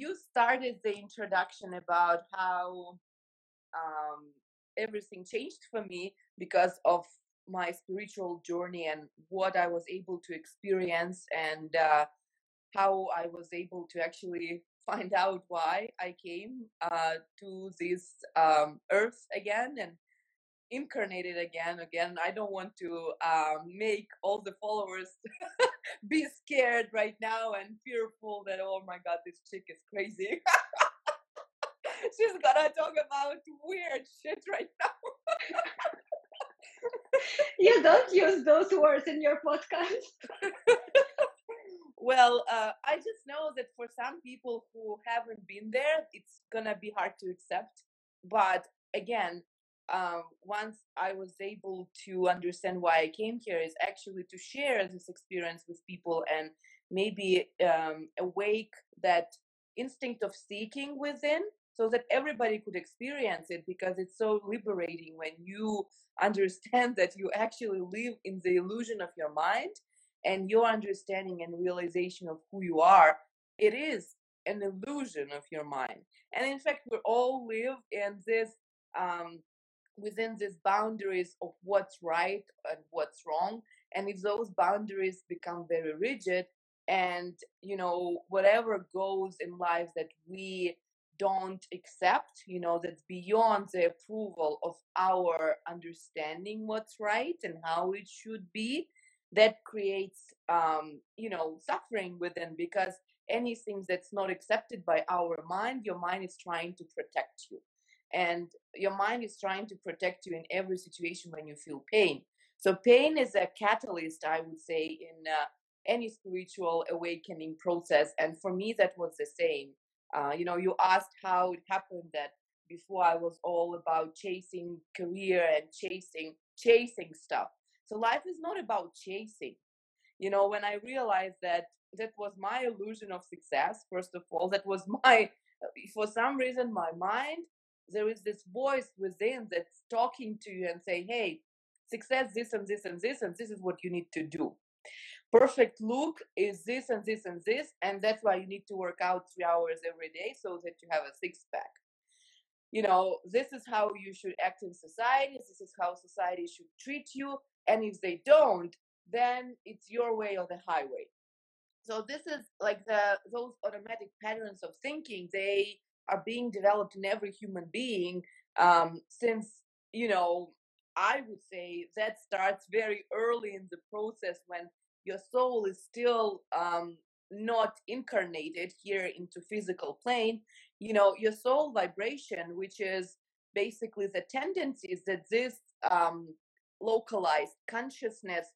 you started the introduction about how um, everything changed for me because of my spiritual journey and what I was able to experience and uh, how I was able to actually find out why I came uh, to this um, earth again and incarnated again again i don't want to um, make all the followers be scared right now and fearful that oh my god this chick is crazy. She's gonna talk about weird shit right now. You don't use those words in your podcast. Well uh, i just know that for some people who haven't been there it's gonna be hard to accept. But again um, once I was able to understand why I came here is actually to share this experience with people and maybe um, awake that instinct of seeking within so that everybody could experience it because it's so liberating when you understand that you actually live in the illusion of your mind and your understanding and realization of who you are it is an illusion of your mind. And in fact we all live in this um, within these boundaries of what's right and what's wrong. And if those boundaries become very rigid and you know whatever goes in life that we don't accept you know that's beyond the approval of our understanding what's right and how it should be that creates um you know suffering within because anything that's not accepted by our mind your mind is trying to protect you and your mind is trying to protect you in every situation when you feel pain. So pain is a catalyst i would say in uh, any spiritual awakening process and for me that was the same. Uh, you know you asked how it happened that before i was all about chasing career and chasing chasing stuff. So life is not about chasing. You know when i realized that that was my illusion of success first of all that was my for some reason my mind there is this voice within that's talking to you and say, hey, success, this and this and this, and this is what you need to do. Perfect look is this and this and this, and that's why you need to work out three hours every day so that you have a six pack. You know, this is how you should act in society, this is how society should treat you, and if they don't, then it's your way or the highway. So this is like the those automatic patterns of thinking, they are being developed in every human being um, since you know i would say that starts very early in the process when your soul is still um, not incarnated here into physical plane. You know your soul vibration which is basically the tendencies that this um, localized consciousness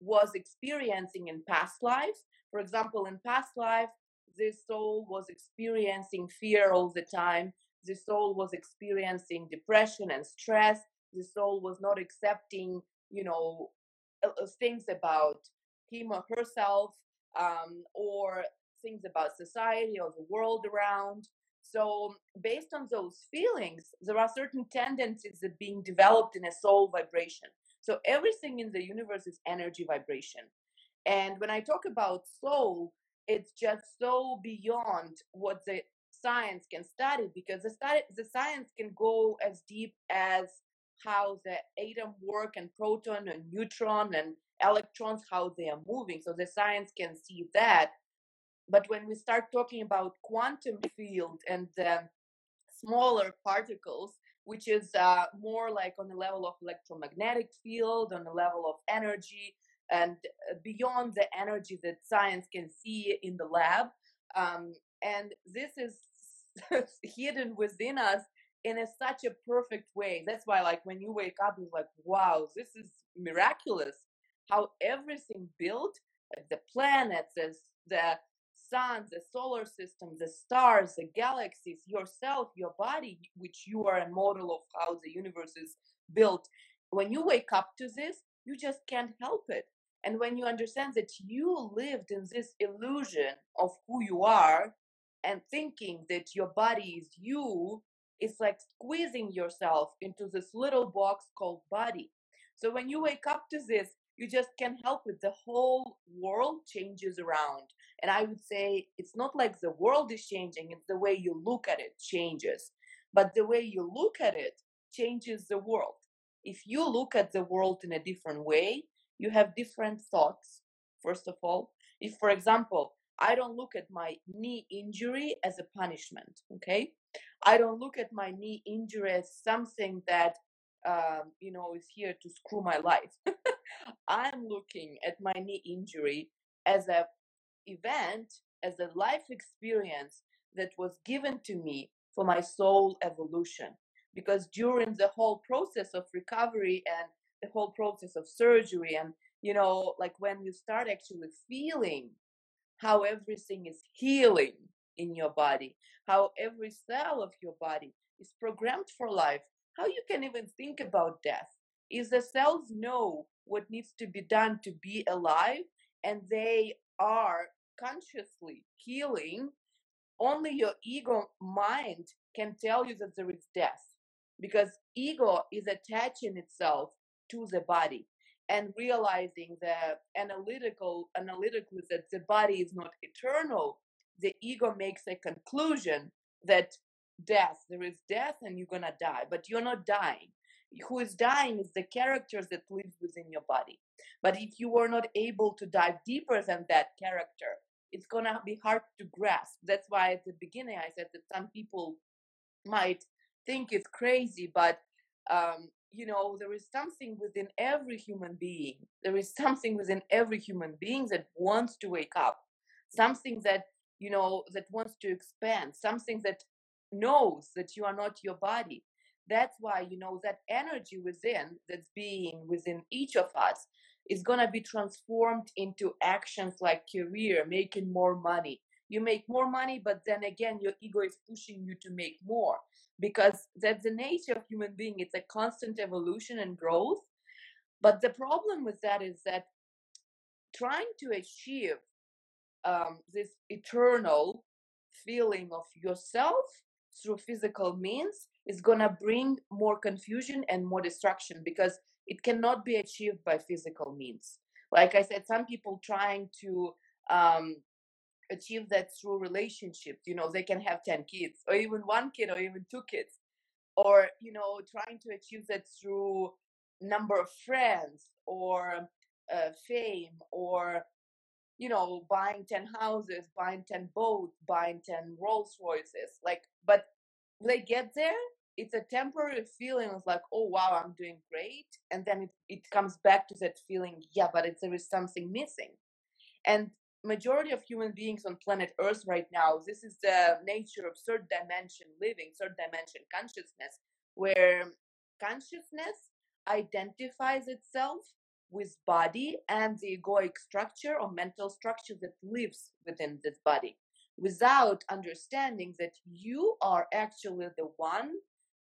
was experiencing in past lives. For example in past life this soul was experiencing fear all the time. The soul was experiencing depression and stress. The soul was not accepting, you know, things about him or herself um, or things about society or the world around. So, based on those feelings, there are certain tendencies that being developed in a soul vibration. So, everything in the universe is energy vibration. And when I talk about soul, it's just so beyond what the science can study because the study the science can go as deep as how the atom work and proton and neutron and electrons how they are moving. So the science can see that. But when we start talking about quantum field and the smaller particles which is uh, more like on the level of electromagnetic field on the level of energy and uh, beyond the energy that science can see in the lab. Um, and this is hidden within us in a, such a perfect way. That's why, like, when you wake up, you're like, wow, this is miraculous. How everything built, the planets, the, the sun, the solar system, the stars, the galaxies, yourself, your body, which you are a model of how the universe is built. When you wake up to this, you just can't help it. And when you understand that you lived in this illusion of who you are and thinking that your body is you, it's like squeezing yourself into this little box called body. So when you wake up to this, you just can't help it. The whole world changes around. And I would say it's not like the world is changing, it's the way you look at it changes. But the way you look at it changes the world. If you look at the world in a different way, you have different thoughts, first of all. If, for example, I don't look at my knee injury as a punishment, okay? I don't look at my knee injury as something that, um, you know, is here to screw my life. I'm looking at my knee injury as a event, as a life experience that was given to me for my soul evolution. Because during the whole process of recovery and the whole process of surgery, and you know, like when you start actually feeling how everything is healing in your body, how every cell of your body is programmed for life, how you can even think about death. Is the cells know what needs to be done to be alive and they are consciously healing, only your ego mind can tell you that there is death because ego is attaching itself to the body and realizing the analytical analytically that the body is not eternal the ego makes a conclusion that death there is death and you're gonna die but you're not dying. Who is dying is the characters that live within your body. But if you are not able to dive deeper than that character it's gonna be hard to grasp. That's why at the beginning i said that some people might think it's crazy but um, you know there is something within every human being there is something within every human being that wants to wake up something that you know that wants to expand something that knows that you are not your body. That's why you know that energy within that's being within each of us is going to be transformed into actions like career making more money you make more money but then again your ego is pushing you to make more. Because that's the nature of human being it's a constant evolution and growth. But the problem with that is that trying to achieve um, this eternal feeling of yourself through physical means is going to bring more confusion and more destruction because it cannot be achieved by physical means. Like i said some people trying to um, achieve that through relationships you know they can have 10 kids or even one kid or even two kids or you know trying to achieve that through number of friends or uh, fame or you know buying 10 houses buying 10 boats buying 10 rolls royces like but they get there it's a temporary feeling of like oh wow i'm doing great and then it, it comes back to that feeling yeah but it's, there is something missing and majority of human beings on planet earth right now this is the nature of third dimension living third dimension consciousness where consciousness identifies itself with body and the egoic structure or mental structure that lives within this body without understanding that you are actually the one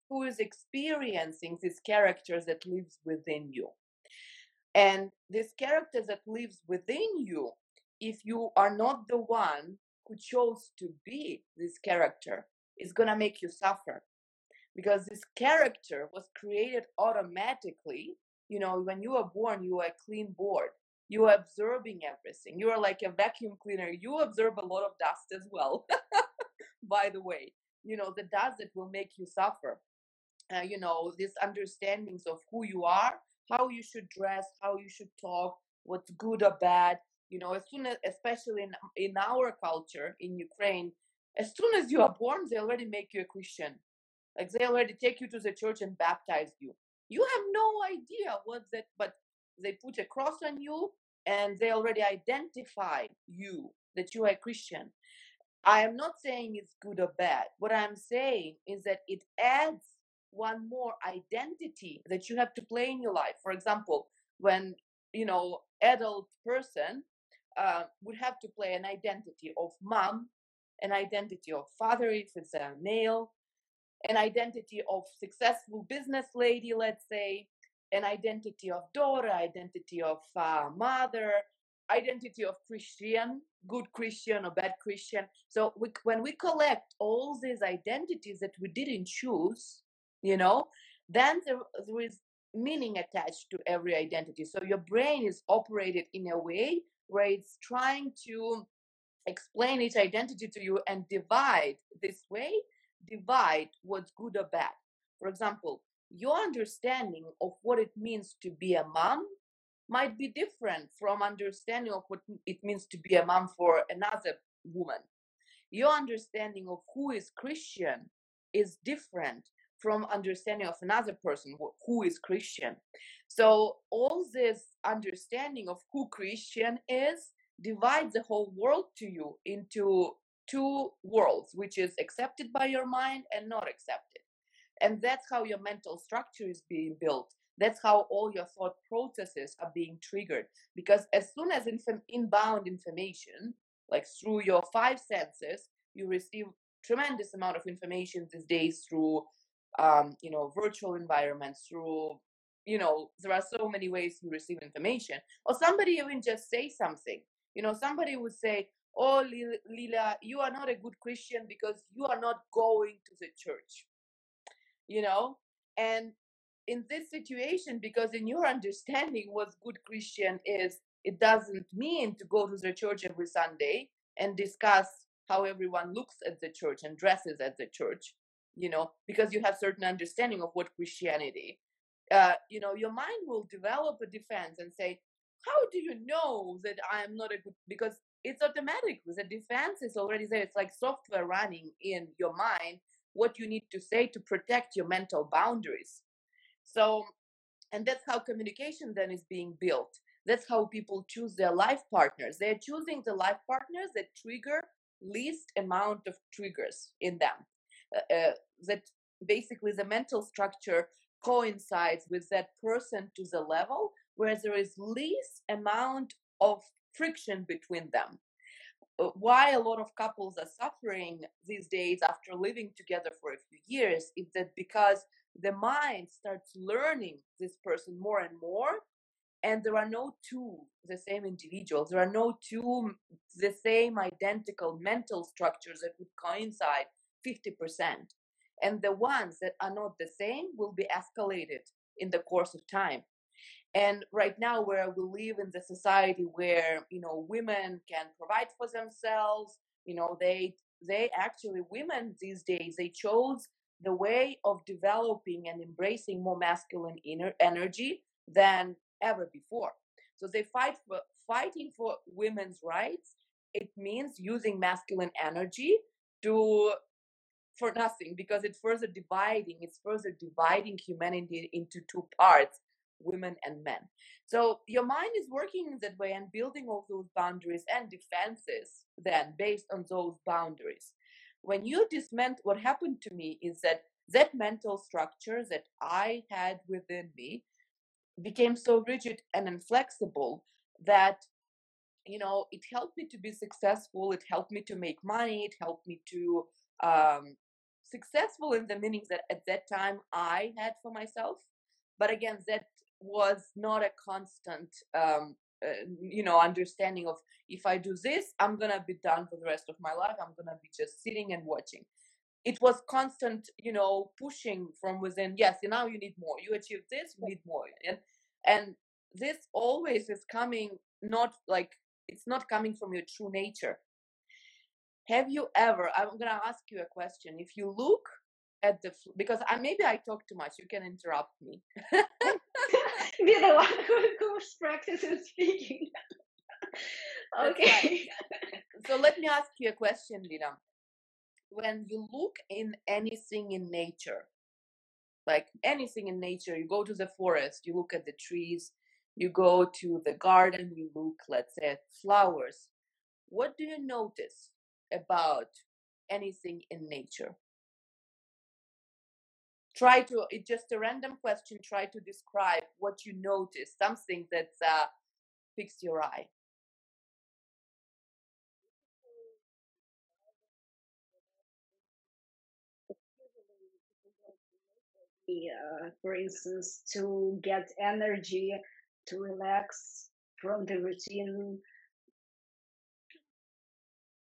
who is experiencing this character that lives within you. And this character that lives within you if you are not the one who chose to be this character it's to make you suffer. Because this character was created automatically you know when you are born you are a clean board. You are absorbing everything. You are like a vacuum cleaner. You absorb a lot of dust as well by the way. You know the dust that will make you suffer. Uh, you know these understandings of who you are how you should dress how you should talk what's good or bad you know as soon as especially in in our culture in ukraine as soon as you are born they already make you a christian. Like they already take you to the church and baptize you. You have no idea what that but they put a cross on you and they already identify you that you are a christian. I am not saying it's good or bad. What i'm saying is that it adds one more identity that you have to play in your life. For example when you know adult person uh, would have to play an identity of mom, an identity of father if it's a male, an identity of successful business lady, let's say, an identity of daughter, identity of uh, mother, identity of Christian, good Christian or bad Christian. So we, when we collect all these identities that we didn't choose, you know, then there, there is meaning attached to every identity. So your brain is operated in a way where it's trying to explain its identity to you and divide this way, divide what's good or bad. For example, your understanding of what it means to be a mom might be different from understanding of what it means to be a mom for another woman. Your understanding of who is Christian is different from understanding of another person who is Christian. So all this understanding of who Christian is divides the whole world to you into two worlds, which is accepted by your mind and not accepted. And that's how your mental structure is being built. That's how all your thought processes are being triggered. Because as soon as inf- inbound information, like through your five senses, you receive tremendous amount of information these days through um, you know virtual environments through you know there are so many ways you receive information or somebody even just say something. You know somebody would say oh lila you are not a good christian because you are not going to the church. You know? And in this situation because in your understanding what good christian is it doesn't mean to go to the church every sunday and discuss how everyone looks at the church and dresses at the church you know because you have certain understanding of what christianity uh, you know your mind will develop a defense and say how do you know that i am not a good because it's automatic. The defense is already there. It's like software running in your mind what you need to say to protect your mental boundaries. So and that's how communication then is being built. That's how people choose their life partners. They're choosing the life partners that trigger least amount of triggers in them that basically the mental structure coincides with that person to the level where there is least amount of friction between them. Uh, why a lot of couples are suffering these days after living together for a few years is that because the mind starts learning this person more and more and there are no two the same individuals there are no two the same identical mental structures that would coincide 50%. And the ones that are not the same will be escalated in the course of time. And right now, where we live in the society where you know women can provide for themselves, you know they they actually women these days they chose the way of developing and embracing more masculine inner energy than ever before. So they fight for fighting for women's rights. It means using masculine energy to for nothing because it's further dividing it's further dividing humanity into two parts women and men. So your mind is working in that way and building all those boundaries and defenses then based on those boundaries. When you dismantle what happened to me is that that mental structure that i had within me became so rigid and inflexible that you know it helped me to be successful it helped me to make money it helped me to um, successful in the meanings that at that time I had for myself. But again, that was not a constant, um, uh, you know, understanding of if I do this, I'm gonna be done for the rest of my life. I'm gonna be just sitting and watching. It was constant, you know, pushing from within. Yes, and now you need more. You achieve this, you need more, and and this always is coming not like it's not coming from your true nature have you ever i'm going to ask you a question if you look at the because I, maybe i talk too much you can interrupt me. Be the one who, who's practicing speaking. Okay. So let me ask you a question lina. When you look in anything in nature like anything in nature you go to the forest you look at the trees you go to the garden you look let's say at flowers what do you notice about anything in nature. Try to it's just a random question try to describe what you notice something that's uh picks your eye. Uh, for instance to get energy to relax from the routine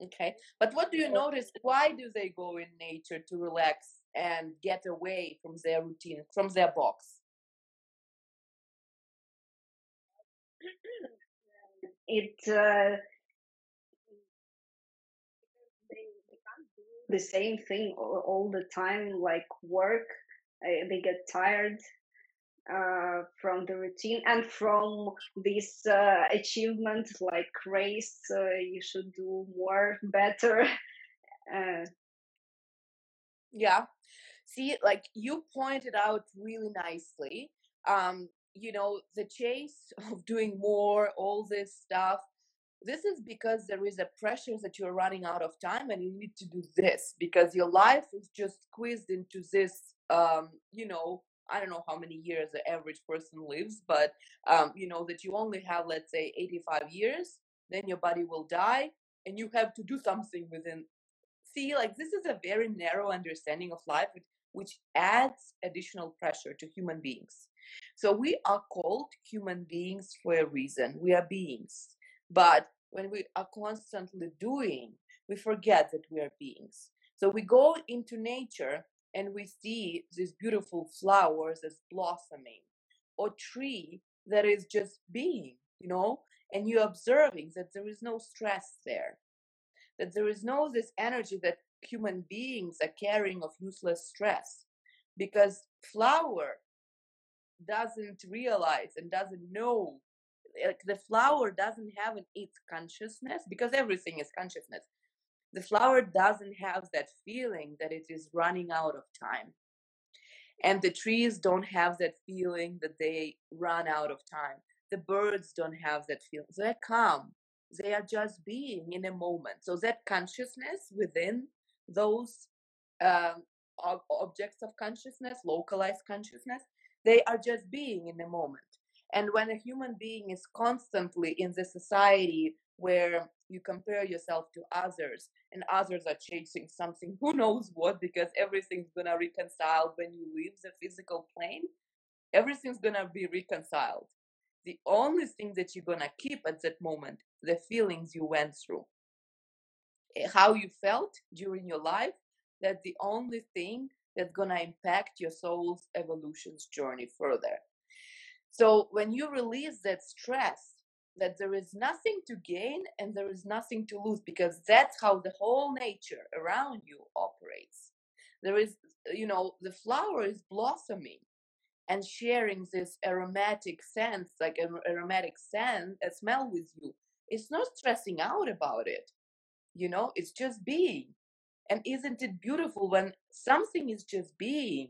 Okay. But what do you notice? Why do they go in nature to relax and get away from their routine, from their box? It uh, the same thing all, all the time, like work. Uh, they get tired uh, from the routine and from this uh, achievement, like race. Uh, you should do more, better. Uh, yeah see like you pointed out really nicely um you know the chase of doing more all this stuff this is because there is a pressure that you're running out of time and you need to do this because your life is just squeezed into this um you know i don't know how many years the average person lives but um you know that you only have let's say 85 years then your body will die and you have to do something within see like this is a very narrow understanding of life which adds additional pressure to human beings. So we are called human beings for a reason. We are beings. But when we are constantly doing we forget that we are beings. So we go into nature and we see these beautiful flowers as blossoming or tree that is just being you know and you're observing that there is no stress there that there is no this energy that human beings are carrying of useless stress because flower doesn't realize and doesn't know like the flower doesn't have an its consciousness because everything is consciousness the flower doesn't have that feeling that it is running out of time. And the trees don't have that feeling that they run out of time. The birds don't have that feeling they're calm. They are just being in a moment. So that consciousness within those um, objects of consciousness localized consciousness they are just being in a moment. And when a human being is constantly in the society where you compare yourself to others and others are chasing something who knows what because everything's gonna reconcile when you leave the physical plane. Everything's gonna be reconciled. The only thing that you're gonna keep at that moment the feelings you went through. Eh, how you felt during your life that's the only thing that's gonna impact your soul's evolution's journey further. So when you release that stress that there is nothing to gain and there is nothing to lose because that's how the whole nature around you operates there is you know the flower is blossoming and sharing this aromatic sense, like an aromatic scent, a smell with you. It's not stressing out about it. You know, it's just being. And isn't it beautiful when something is just being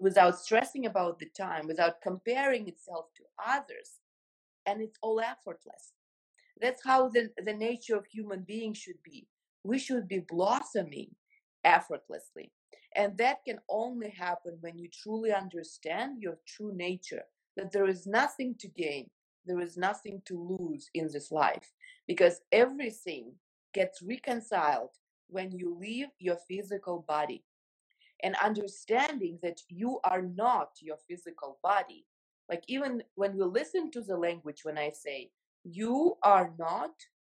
without stressing about the time, without comparing itself to others, and it's all effortless. That's how the, the nature of human being should be. We should be blossoming effortlessly. And that can only happen when you truly understand your true nature, that there is nothing to gain, there is nothing to lose in this life, because everything gets reconciled when you leave your physical body. And understanding that you are not your physical body. Like, even when we listen to the language, when I say, you are not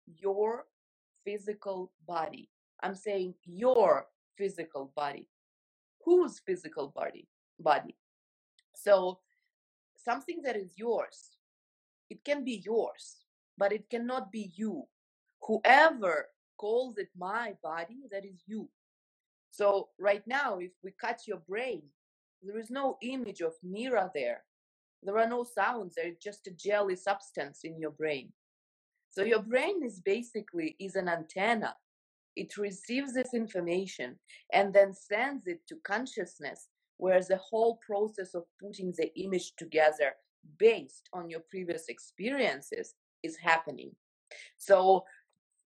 your physical body, I'm saying your physical body. Whose physical body body? So something that is yours it can be yours but it cannot be you. Whoever calls it my body that is you. So right now if we cut your brain there is no image of mira there there are no sounds there's just a jelly substance in your brain. So your brain is basically is an antenna. It receives this information and then sends it to consciousness where the whole process of putting the image together based on your previous experiences is happening. So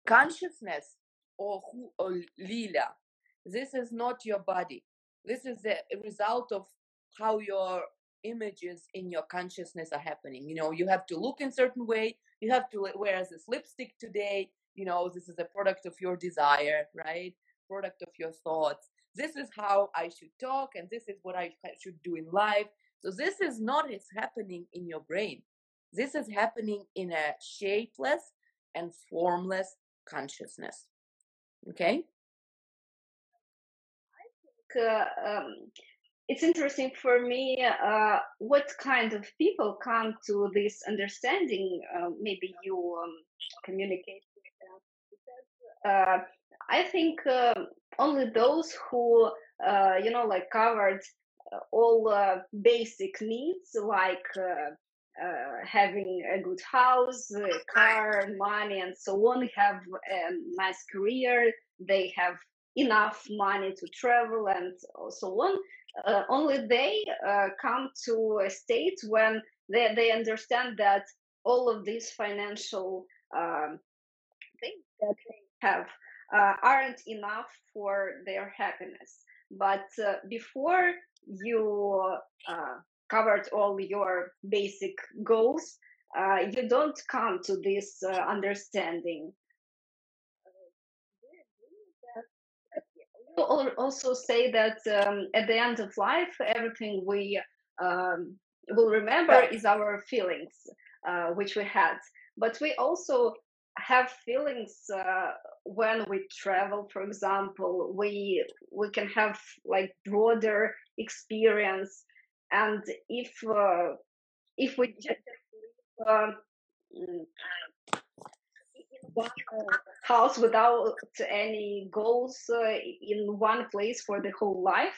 consciousness or who or lila this is not your body. This is the result of how your images in your consciousness are happening. You know you have to look in certain way you have to wear this lipstick today you know this is a product of your desire right? Product of your thoughts. This is how i should talk and this is what i should do in life. So this is not is happening in your brain. This is happening in a shapeless and formless consciousness. Okay? Uh, um, it's interesting for me uh, what kind of people come to this understanding. Uh, maybe you um, communicate with them. Uh, I think um, only those who, uh, you know, like covered uh, all uh, basic needs, like having a good house, a car, money, and so on, have a nice career, they have enough money to travel and so on uh, only they uh, come to a state when they, they understand that all of these financial um, things that they have uh, aren't enough for their happiness. But uh, before you uh, covered all your basic goals, uh, you don't come to this understanding also say that um, at the end of life, everything we um, will remember is our feelings, uh, which we had. But we also have feelings uh, when we travel. For example, we we can have like broader experience, and if uh, if we just uh, one house without any goals uh, in one place for the whole life,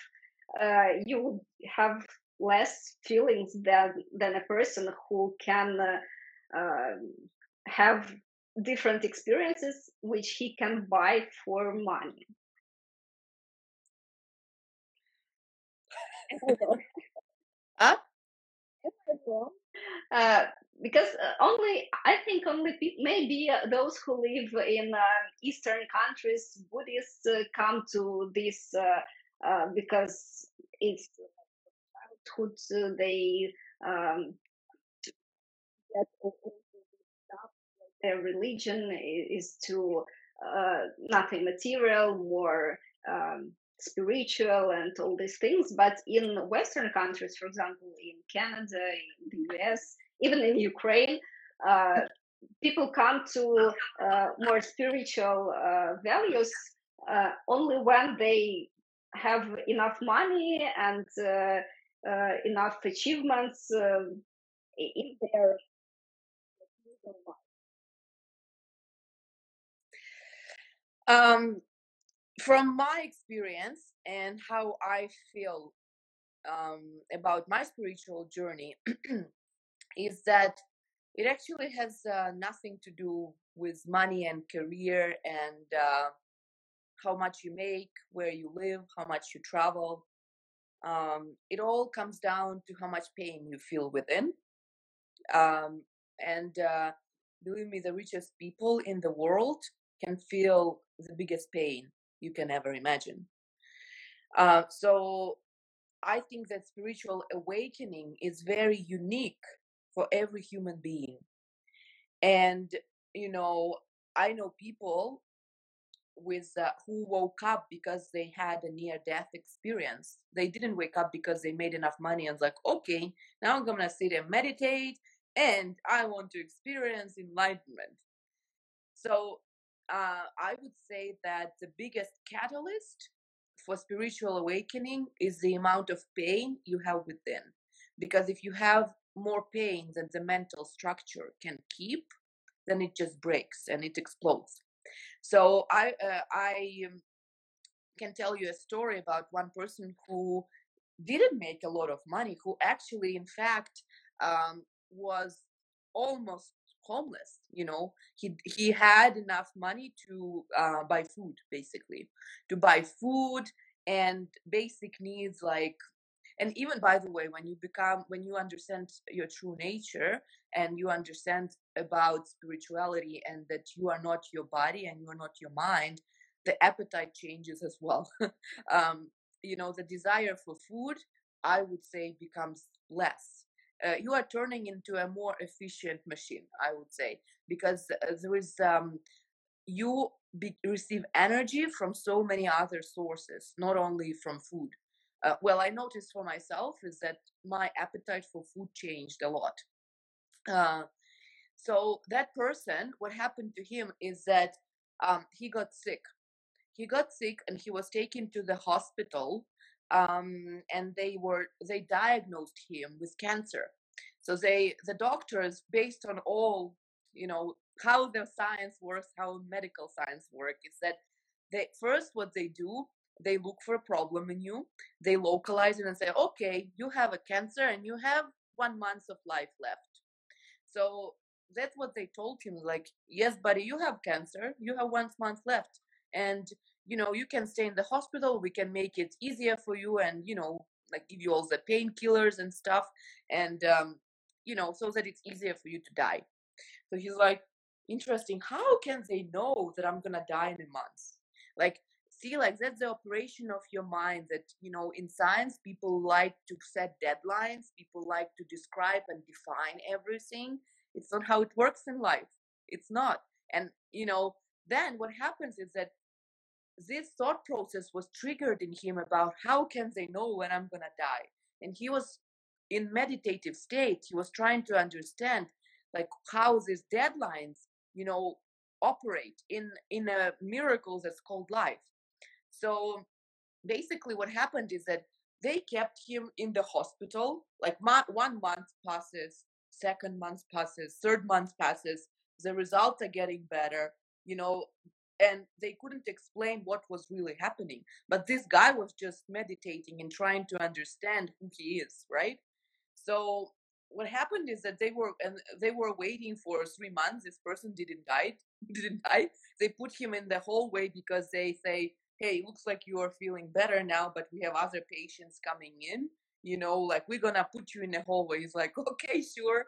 uh, you have less feelings than than a person who can uh, um, have different experiences which he can buy for money. huh? Uh, because uh, only I think only maybe uh, those who live in uh, Eastern countries, Buddhists uh, come to this uh, uh, because it's childhood. they um, their religion is to nothing material, more um, spiritual, and all these things. But in Western countries, for example, in Canada, in the US even in Ukraine, uh, people come to uh, more spiritual uh, values uh, only when they have enough money and uh, enough achievements in their um, from my experience and how I feel um, about my spiritual journey, is that it actually has uh, nothing to do with money and career and uh, how much you make, where you live, how much you travel. Um, it all comes down to how much pain you feel within. Um, and uh, believe me, the richest people in the world can feel the biggest pain you can ever imagine. Uh, so I think that spiritual awakening is very unique for every human being. And, you know, I know people with uh, who woke up because they had a near death experience. They didn't wake up because they made enough money and was like, okay, now I'm gonna sit and meditate and I want to experience enlightenment. So uh, I would say that the biggest catalyst for spiritual awakening is the amount of pain you have within. Because if you have more pain than the mental structure can keep, then it just breaks and it explodes. So I uh, I um, can tell you a story about one person who didn't make a lot of money, who actually, in fact, um, was almost homeless. You know, he he had enough money to uh, buy food, basically, to buy food and basic needs like and even by the way when you become when you understand your true nature and you understand about spirituality and that you are not your body and you are not your mind the appetite changes as well. Um, you know the desire for food i would say becomes less. Uh, you are turning into a more efficient machine i would say because uh, there is um, you be, receive energy from so many other sources not only from food uh, well i noticed for myself is that my appetite for food changed a lot uh, so that person what happened to him is that um, he got sick he got sick and he was taken to the hospital um, and they were they diagnosed him with cancer. So they the doctors, based on all you know how the science works, how medical science works, is that they first what they do they look for a problem in you they localize it and say okay you have a cancer and you have one month of life left. So that's what they told him like yes buddy you have cancer you have one month left and you know you can stay in the hospital we can make it easier for you and you know like give you all the painkillers and stuff and um you know so that it's easier for you to die. So he's like interesting how can they know that i'm gonna die in a month? Like see like that's the operation of your mind that you know in science people like to set deadlines people like to describe and define everything. It's not how it works in life. It's not. And you know then what happens is that this thought process was triggered in him about how can they know when i'm to die? And he was in meditative state. He was trying to understand like how these deadlines you know operate in in a miracle that's called life so basically what happened is that they kept him in the hospital like one month passes second month passes third month passes the results are getting better you know and they couldn't explain what was really happening. But this guy was just meditating and trying to understand who he is right? So what happened is that they were and they were waiting for three months. This person didn't die didn't die. They put him in the hallway because they say hey it looks like you are feeling better now but we have other patients coming in you know like we're gonna put you in the hallway. He's like okay sure.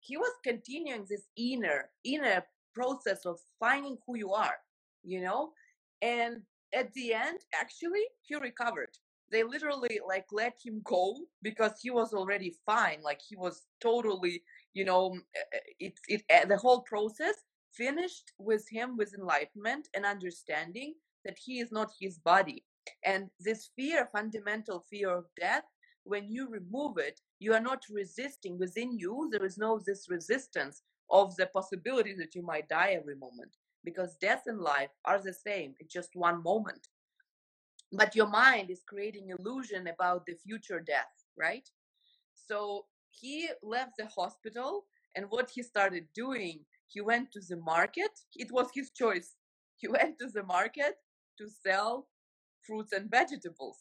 He was continuing this inner inner process of finding who you are you know? And at the end actually he recovered. They literally like let him go because he was already fine like he was totally you know mm, eh, eh, it, it eh, the whole process finished with him with enlightenment and understanding that he is not his body. And this fear fundamental fear of death when you remove it you are not resisting within you there is no this resistance of the possibility that you might die every moment because death and life are the same it's just one moment. But your mind is creating illusion about the future death right? So he left the hospital and what he started doing he went to the market it was his choice. He went to the market to sell fruits and vegetables.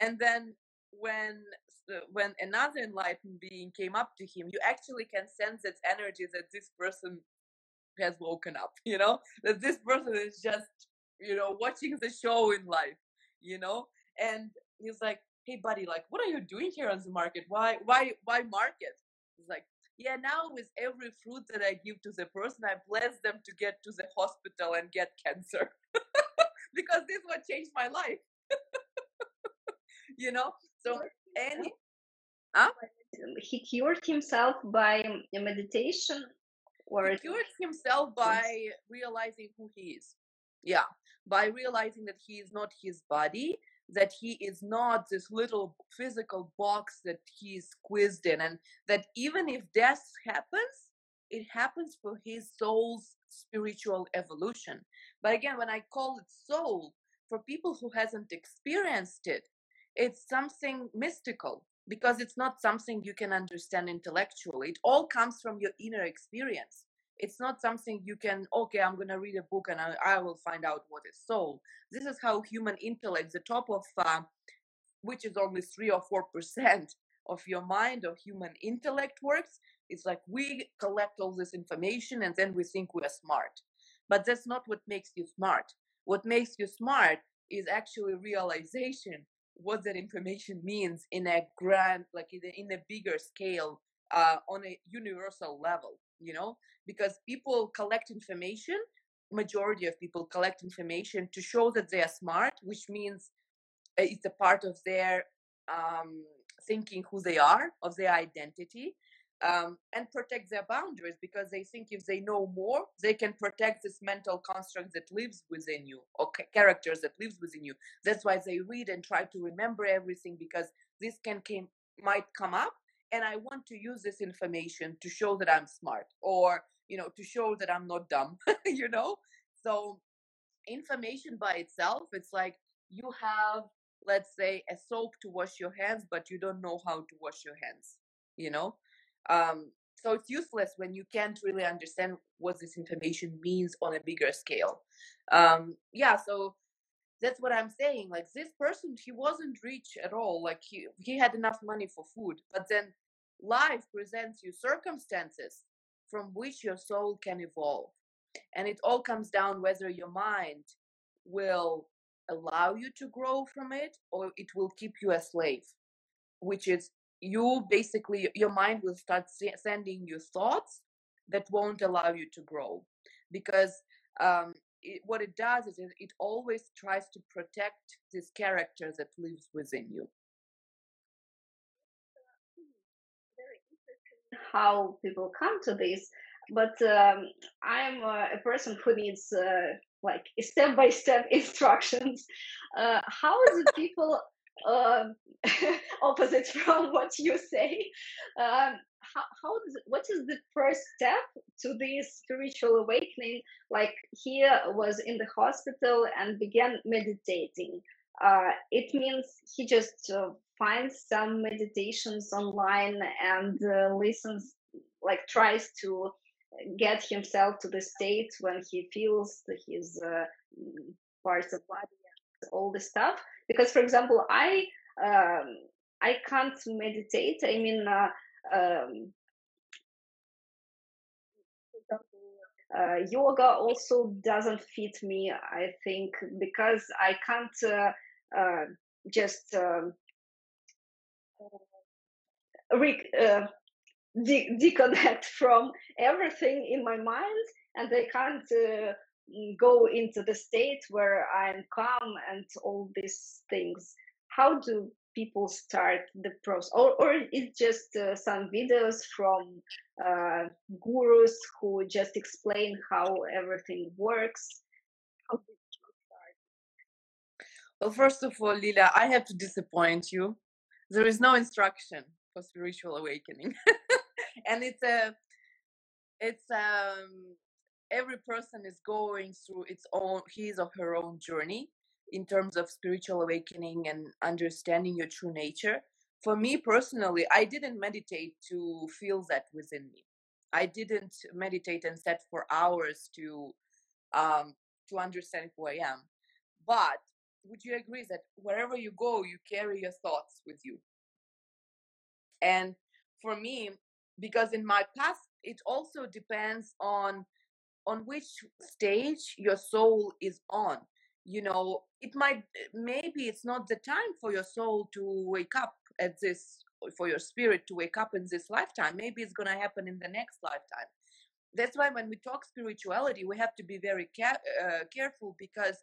And then when uh, when another enlightened being came up to him you actually can sense its energy that this person has woken up you know? That this person is just you know watching the show in life you know? And he's like hey buddy like what are you doing here on the market? Why why why market? He's like yeah now with every fruit that i give to the person i bless them to get to the hospital and get cancer because this what changed my life. You know? So any huh? he cured himself by meditation or he cured himself by realizing who he is. Yeah. By realizing that he is not his body that he is not this little physical box that he's squeezed in and that even if death happens it happens for his soul's spiritual evolution. But again when i call it soul for people who hasn't experienced it it's something mystical because it's not something you can understand intellectually. It all comes from your inner experience. It's not something you can okay i'm going to read a book and I, I, will find out what is soul. This is how human intellect the top of uh, which is only 3 or 4 percent of your mind or human intellect works it's like we collect all this information and then we think we're smart. But that's not what makes you smart. What makes you smart is actually realization what that information means in a grand like in a, in a bigger scale uh, on a universal level you know? Because people collect information majority of people collect information to show that they are smart which means uh, it's a part of their um, thinking who they are of their identity um, and protect their boundaries because they think if they know more they can protect this mental construct that lives within you or ca- characters that lives within you that's why they read and try to remember everything because this can came might come up and I want to use this information to show that I'm smart or, you know, to show that I'm not dumb, you know? So, information by itself, it's like you have let's say a soap to wash your hands but you don't know how to wash your hands you know um, so it's useless when you can't really understand what this information means on a bigger scale. Um, yeah so that's what i'm saying like this person he wasn't rich at all like he he had enough money for food but then life presents you circumstances from which your soul can evolve and it all comes down whether your mind will allow you to grow from it or it will keep you a slave which is you basically your mind will start sending you thoughts that won't allow you to grow because um, it, what it does is it, it always tries to protect this character that lives within you how people come to this but um, i'm a person who needs uh, like step by step instructions. Uh, how do people uh, opposite from what you say? Um, how, how does, what is the first step to this spiritual awakening? Like he was in the hospital and began meditating. Uh, it means he just uh, finds some meditations online and uh, listens, like tries to get himself to the state when he feels his uh, parts of body all the stuff because for example i um, i can't meditate. I mean uh, um, uh, yoga also doesn't fit me i think because i can't uh, uh, just um, re- uh, de- disconnect from everything in my mind and I can't uh, go into the state where I'm calm and all these things. How do people start the process? Or, or it's just uh, some videos from uh, gurus who just explain how everything works? How well, first of all, Lila, I have to disappoint you. There is no instruction for spiritual awakening. and it's a it's um every person is going through its own his or her own journey in terms of spiritual awakening and understanding your true nature. For me personally i didn't meditate to feel that within me. I didn't meditate and sat for hours to um to understand who i am. But would you agree that wherever you go you carry your thoughts with you? And for me because in my past it also depends on on which stage your soul is on. You know it might maybe it's not the time for your soul to wake up at this for your spirit to wake up in this lifetime. Maybe it's going to happen in the next lifetime. That's why when we talk spirituality we have to be very ca- uh, careful because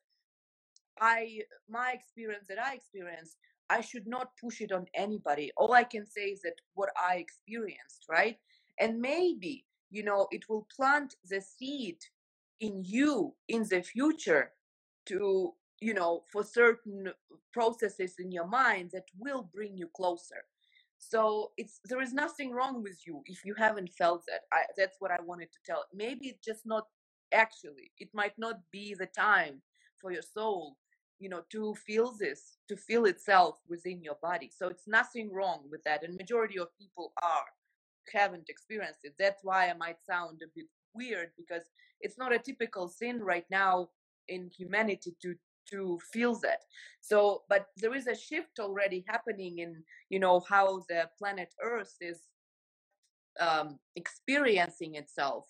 i my experience that i experienced i should not push it on anybody. All i can say is that what i experienced right? And maybe you know it will plant the seed in you in the future to you know for certain processes in your mind that will bring you closer. So it's there is nothing wrong with you if you haven't felt that. I, that's what i wanted to tell. Maybe it's just not actually it might not be the time for your soul you know to feel this to feel itself within your body. So it's nothing wrong with that and majority of people are haven't experienced it. That's why I might sound a bit weird because it's not a typical sin right now in humanity to to feel that. So but there is a shift already happening in you know how the planet earth is um, experiencing itself.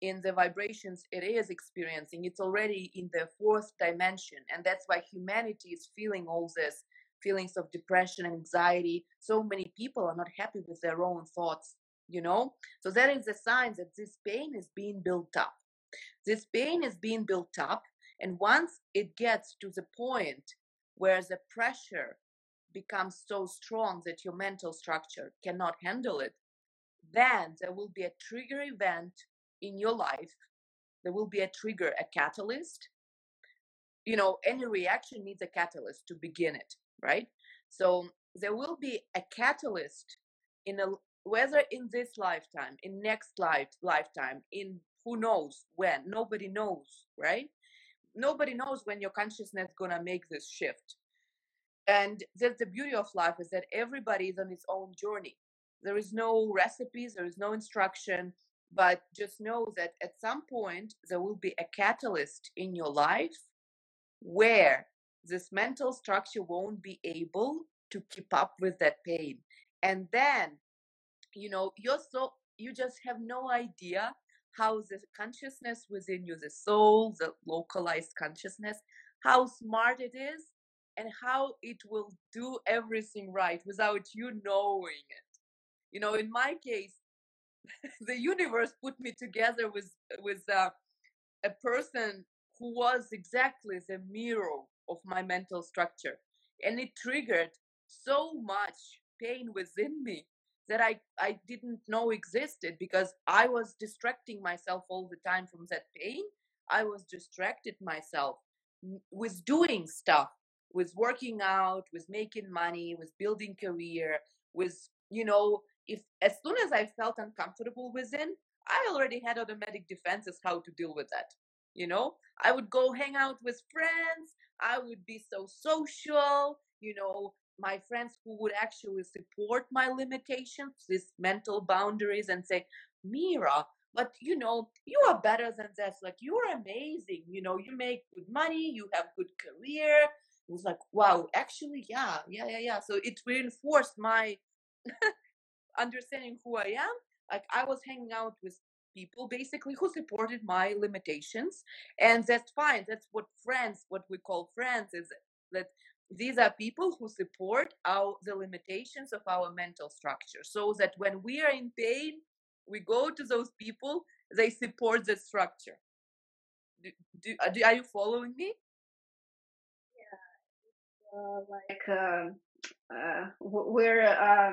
In the vibrations it is experiencing it's already in the fourth dimension and that's why humanity is feeling all this feelings of depression anxiety. So many people are not happy with their own thoughts you know? So that is a sign that this pain is being built up. This pain is being built up and once it gets to the point where the pressure becomes so strong that your mental structure cannot handle it then there will be a trigger event in your life. There will be a trigger a catalyst. You know any reaction needs a catalyst to begin it right? So there will be a catalyst in a whether in this lifetime in next life lifetime in who knows when nobody knows right? Nobody knows when your consciousness gonna make this shift. And that's the beauty of life is that everybody is on its own journey. There is no recipes there is no instruction but just know that at some point there will be a catalyst in your life where this mental structure won't be able to keep up with that pain. And then you know you're so you just have no idea how the consciousness within you the soul the localized consciousness how smart it is and how it will do everything right without you knowing it. You know in my case the universe put me together with with uh, a person who was exactly the mirror of my mental structure and it triggered so much pain within me that I, I didn't know existed because I was distracting myself all the time from that pain. I was distracted myself with doing stuff, with working out, with making money, with building career, with, you know, if as soon as I felt uncomfortable within, I already had automatic defenses how to deal with that. You know, I would go hang out with friends. I would be so social, you know, my friends who would actually support my limitations, these mental boundaries, and say, Mira, but you know, you are better than this. Like, you're amazing. You know, you make good money, you have good career. It was like, wow, actually, yeah, yeah, yeah, yeah. So it reinforced my understanding who I am. Like, I was hanging out with people basically who supported my limitations and that's fine that's what friends what we call friends is that these are people who support our the limitations of our mental structure. So that when we are in pain we go to those people they support the structure. Do, do, uh, are you following me? Yeah uh, like uh, uh, we're uh,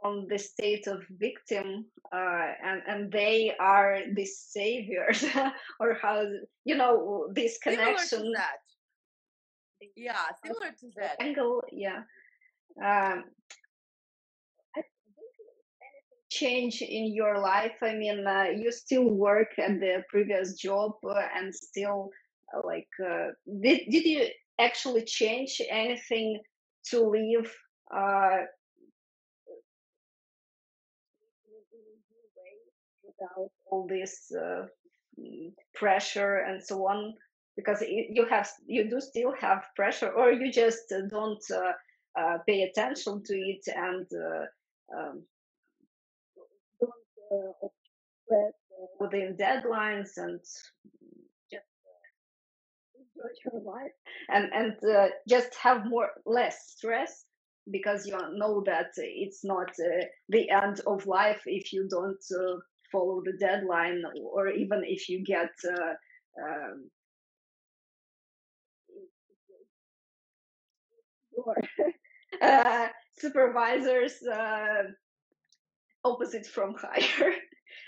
from the state of victim uh, and and they are the saviors or how you know this connection that yeah similar to that angle yeah. Um change in your life i mean uh, you still work at the previous job uh, and still uh, like uh, did, did you actually change anything to leave uh, without all this uh, pressure and so on because you have you do still have pressure or you just uh, don't uh, uh, pay attention to it and uh, um, don't uh, within deadlines and just your life and and just have more less stress because you know that it's not the end of life if you don't follow the deadline or even if you get um, uh, supervisors uh, opposite from higher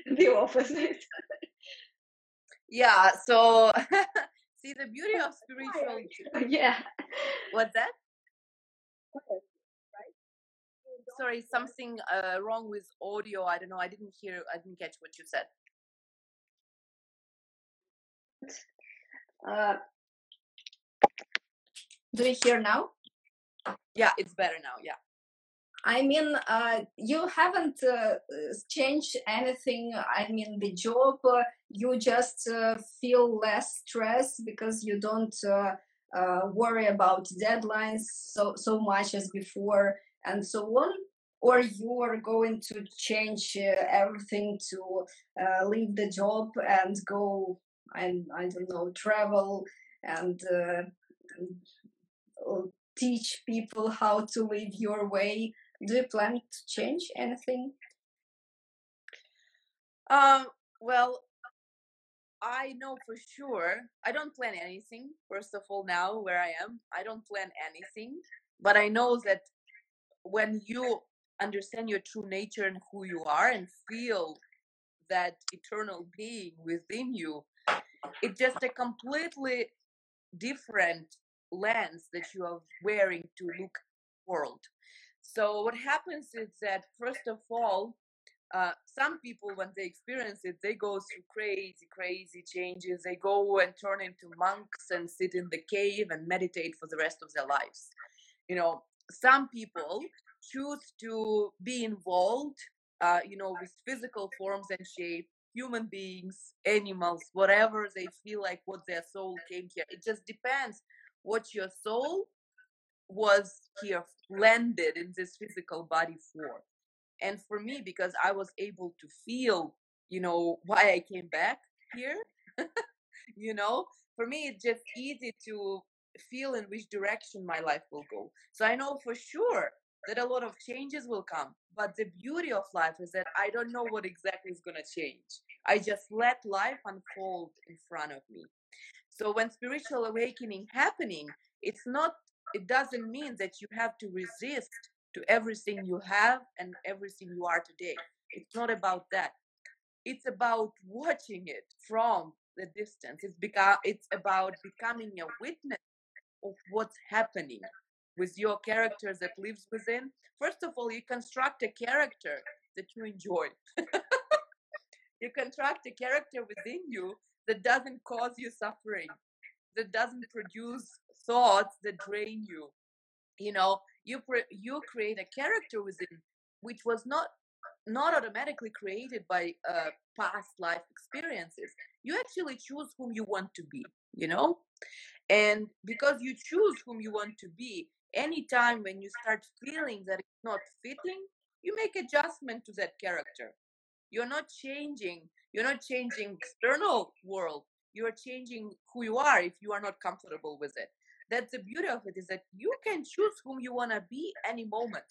the opposite. Yeah so see the beauty of spiritual yeah. What's that? Sorry something uh, wrong with audio. I don't know. I didn't hear i didn't catch what you said. Uh, do you hear now yeah it's better now yeah I mean, uh, you haven't uh, changed anything. I mean, the job, uh, you just uh, feel less stress because you don't uh, uh, worry about deadlines so, so much as before and so on. Or you are going to change everything to leave the job and go, I, I don't know, travel and, and teach people how to live your way. Do you plan to change anything? Um, well, I know for sure. I don't plan anything. First of all, now where I am, I don't plan anything. But I know that when you understand your true nature and who you are and feel that eternal being within you, it's just a completely different lens that you are wearing to look world. So what happens is that first of all uh, some people when they experience it they go through crazy crazy changes. They go and turn into monks and sit in the cave and meditate for the rest of their lives. You know some people choose to be involved uh, you know with physical forms and shape human beings animals whatever they feel like what their soul came here. It just depends what your soul was here landed in this physical body for. And for me because i was able to feel you know why i came back here you know for me it's just easy to feel in which direction my life will go. So i know for sure that a lot of changes will come but the beauty of life is that i don't know what exactly is going to change. I just let life unfold in front of me so when spiritual awakening happening it's not it doesn't mean that you have to resist to everything you have and everything you are today. It's not about that. It's about watching it from the distance. It's because it's about becoming a witness of what's happening with your character that lives within. First of all, you construct a character that you enjoy. you construct a character within you that doesn't cause you suffering, that doesn't produce thoughts that drain you. You know, you pre- you create a character within which was not not automatically created by uh, past life experiences. You actually choose whom you want to be you know? And because you choose whom you want to be anytime when you start feeling that it's not fitting you make adjustment to that character you're not changing you're not changing external world you're changing who you are if you are not comfortable with it. That's the beauty of it is that you can choose whom you want to be any moment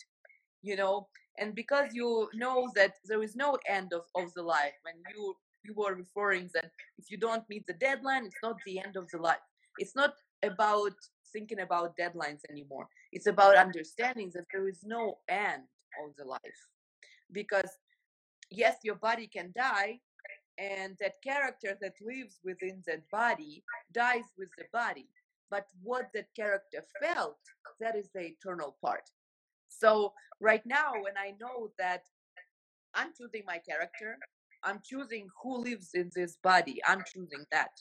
you know? And because you know that there is no end of, of the life when you you were referring that if you don't meet the deadline it's not the end of the life. It's not about thinking about deadlines anymore. It's about understanding that there is no end of the life. Because yes your body can die and that character that lives within that body dies with the body. But what that character felt that is the eternal part. So right now when i know that i'm choosing my character i'm choosing who lives in this body i'm choosing that.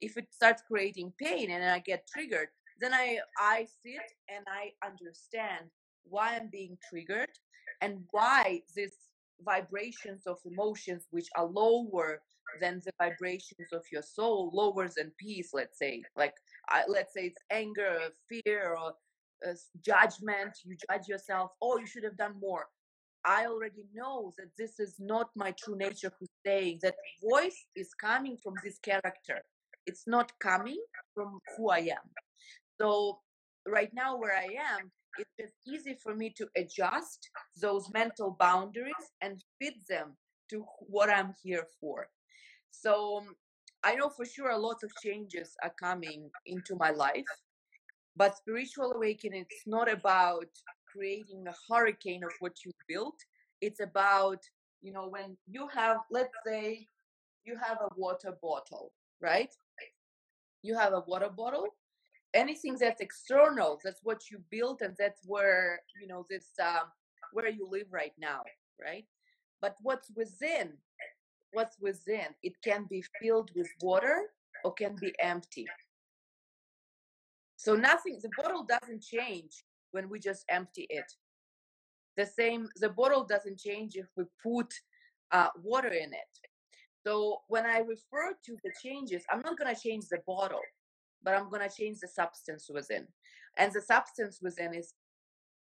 If it starts creating pain and i get triggered then i i sit and i understand why i'm being triggered and why these vibrations of emotions which are lower than the vibrations of your soul lower than peace let's say. Like let's say it's anger or fear or uh, judgment you judge yourself oh you should have done more. I already know that this is not my true nature who's saying that voice is coming from this character. It's not coming from who i am. So right now where i am it's just easy for me to adjust those mental boundaries and fit them to what i'm here for so um, I know for sure a lot of changes are coming into my life, but spiritual awakening it's not about creating a hurricane of what you built. It's about, you know, when you have, let's say, you have a water bottle, right? You have a water bottle. Anything that's external, that's what you built, and that's where, you know, this, um, where you live right now, right? But what's within what's within. It can be filled with water or can be empty. So nothing, the bottle doesn't change when we just empty it. The same, the bottle doesn't change if we put uh, water in it. So when I refer to the changes, I'm not going to change the bottle, but I'm going to change the substance within. And the substance within is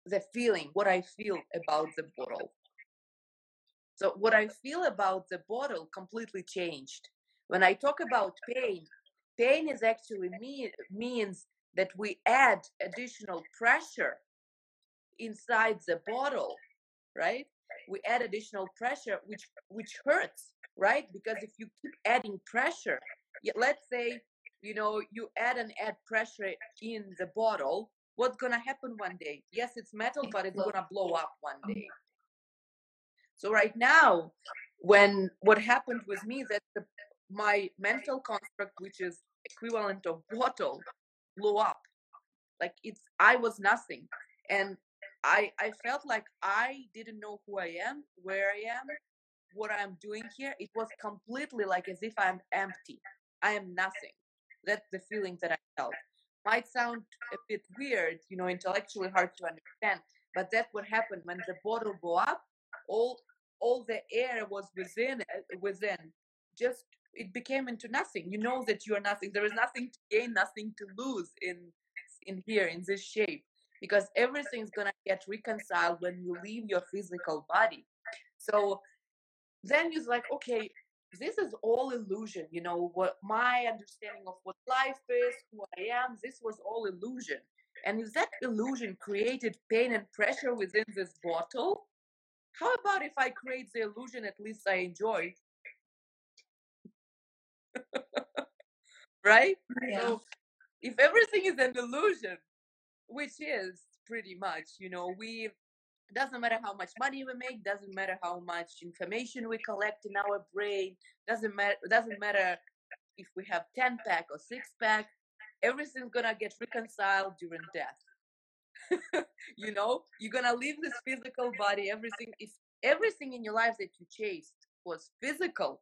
the feeling, what I feel about the bottle. So what I feel about the bottle completely changed. When I talk about pain, pain is actually me, means that we add additional pressure inside the bottle, right? We add additional pressure, which which hurts, right? Because if you keep adding pressure, let's say you know you add and add pressure in the bottle, what's gonna happen one day? Yes, it's metal, but it's gonna blow up one oh. day. So right now, when what happened with me that the, my mental construct, which is equivalent of bottle, blew up. Like it's I was nothing, and I I felt like I didn't know who I am, where I am, what I'm doing here, it was completely like as if I'm empty. I am nothing. That's the feeling that I felt. Might sound a bit weird, you know, intellectually hard to understand, but that's what happened when the bottle go up. All all the air was within uh, within. Just it became into nothing. You know that you are nothing. There is nothing to gain, nothing to lose in in here in this shape because everything's gonna get reconciled when you leave your physical body. So then you're like, okay, this is all illusion. You know what my understanding of what life is, who I am. This was all illusion. And if that illusion created pain and pressure within this bottle, how about if I create the illusion at least I enjoy? right? Yeah. So if everything is an illusion, which is pretty much, you know, we doesn't matter how much money we make, doesn't matter how much information we collect in our brain, doesn't matter doesn't matter if we have 10 pack or 6 pack, everything's gonna get reconciled during death. you know, you're gonna leave this physical body, everything if everything in your life that you chased was physical,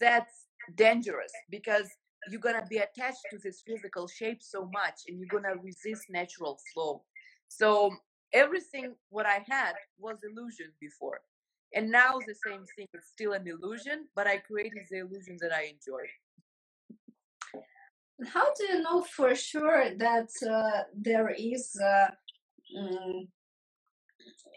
that's dangerous because you're gonna be attached to this physical shape so much and you're gonna resist natural flow so everything what i had was illusion before and now the same thing it's still an illusion but i created the illusion that i enjoy how do you know for sure that uh, there is uh, mm,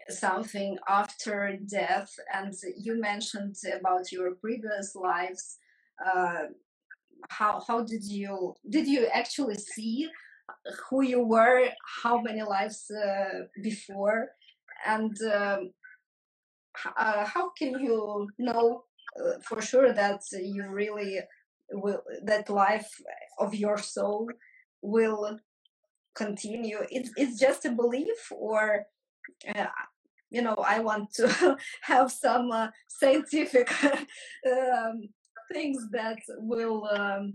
something after death? And you mentioned about your previous lives uh, how how did you did you actually see who you were how many lives uh, before and um, uh, how can you know uh, for sure that you really will that life of your soul will continue? It's, it's just a belief or uh, you know i want to have some uh, scientific um, things that will um,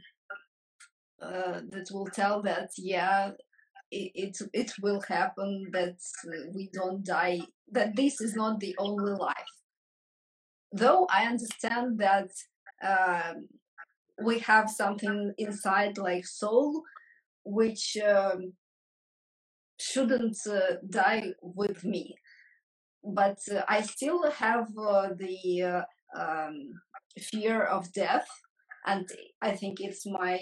uh, that will tell that yeah it, it it will happen that we don't die that this is not the only life. Though i understand that um, we have something inside like soul which um, shouldn't uh, die with me. But uh, i still have uh, the uh, um, fear of death and i think it's my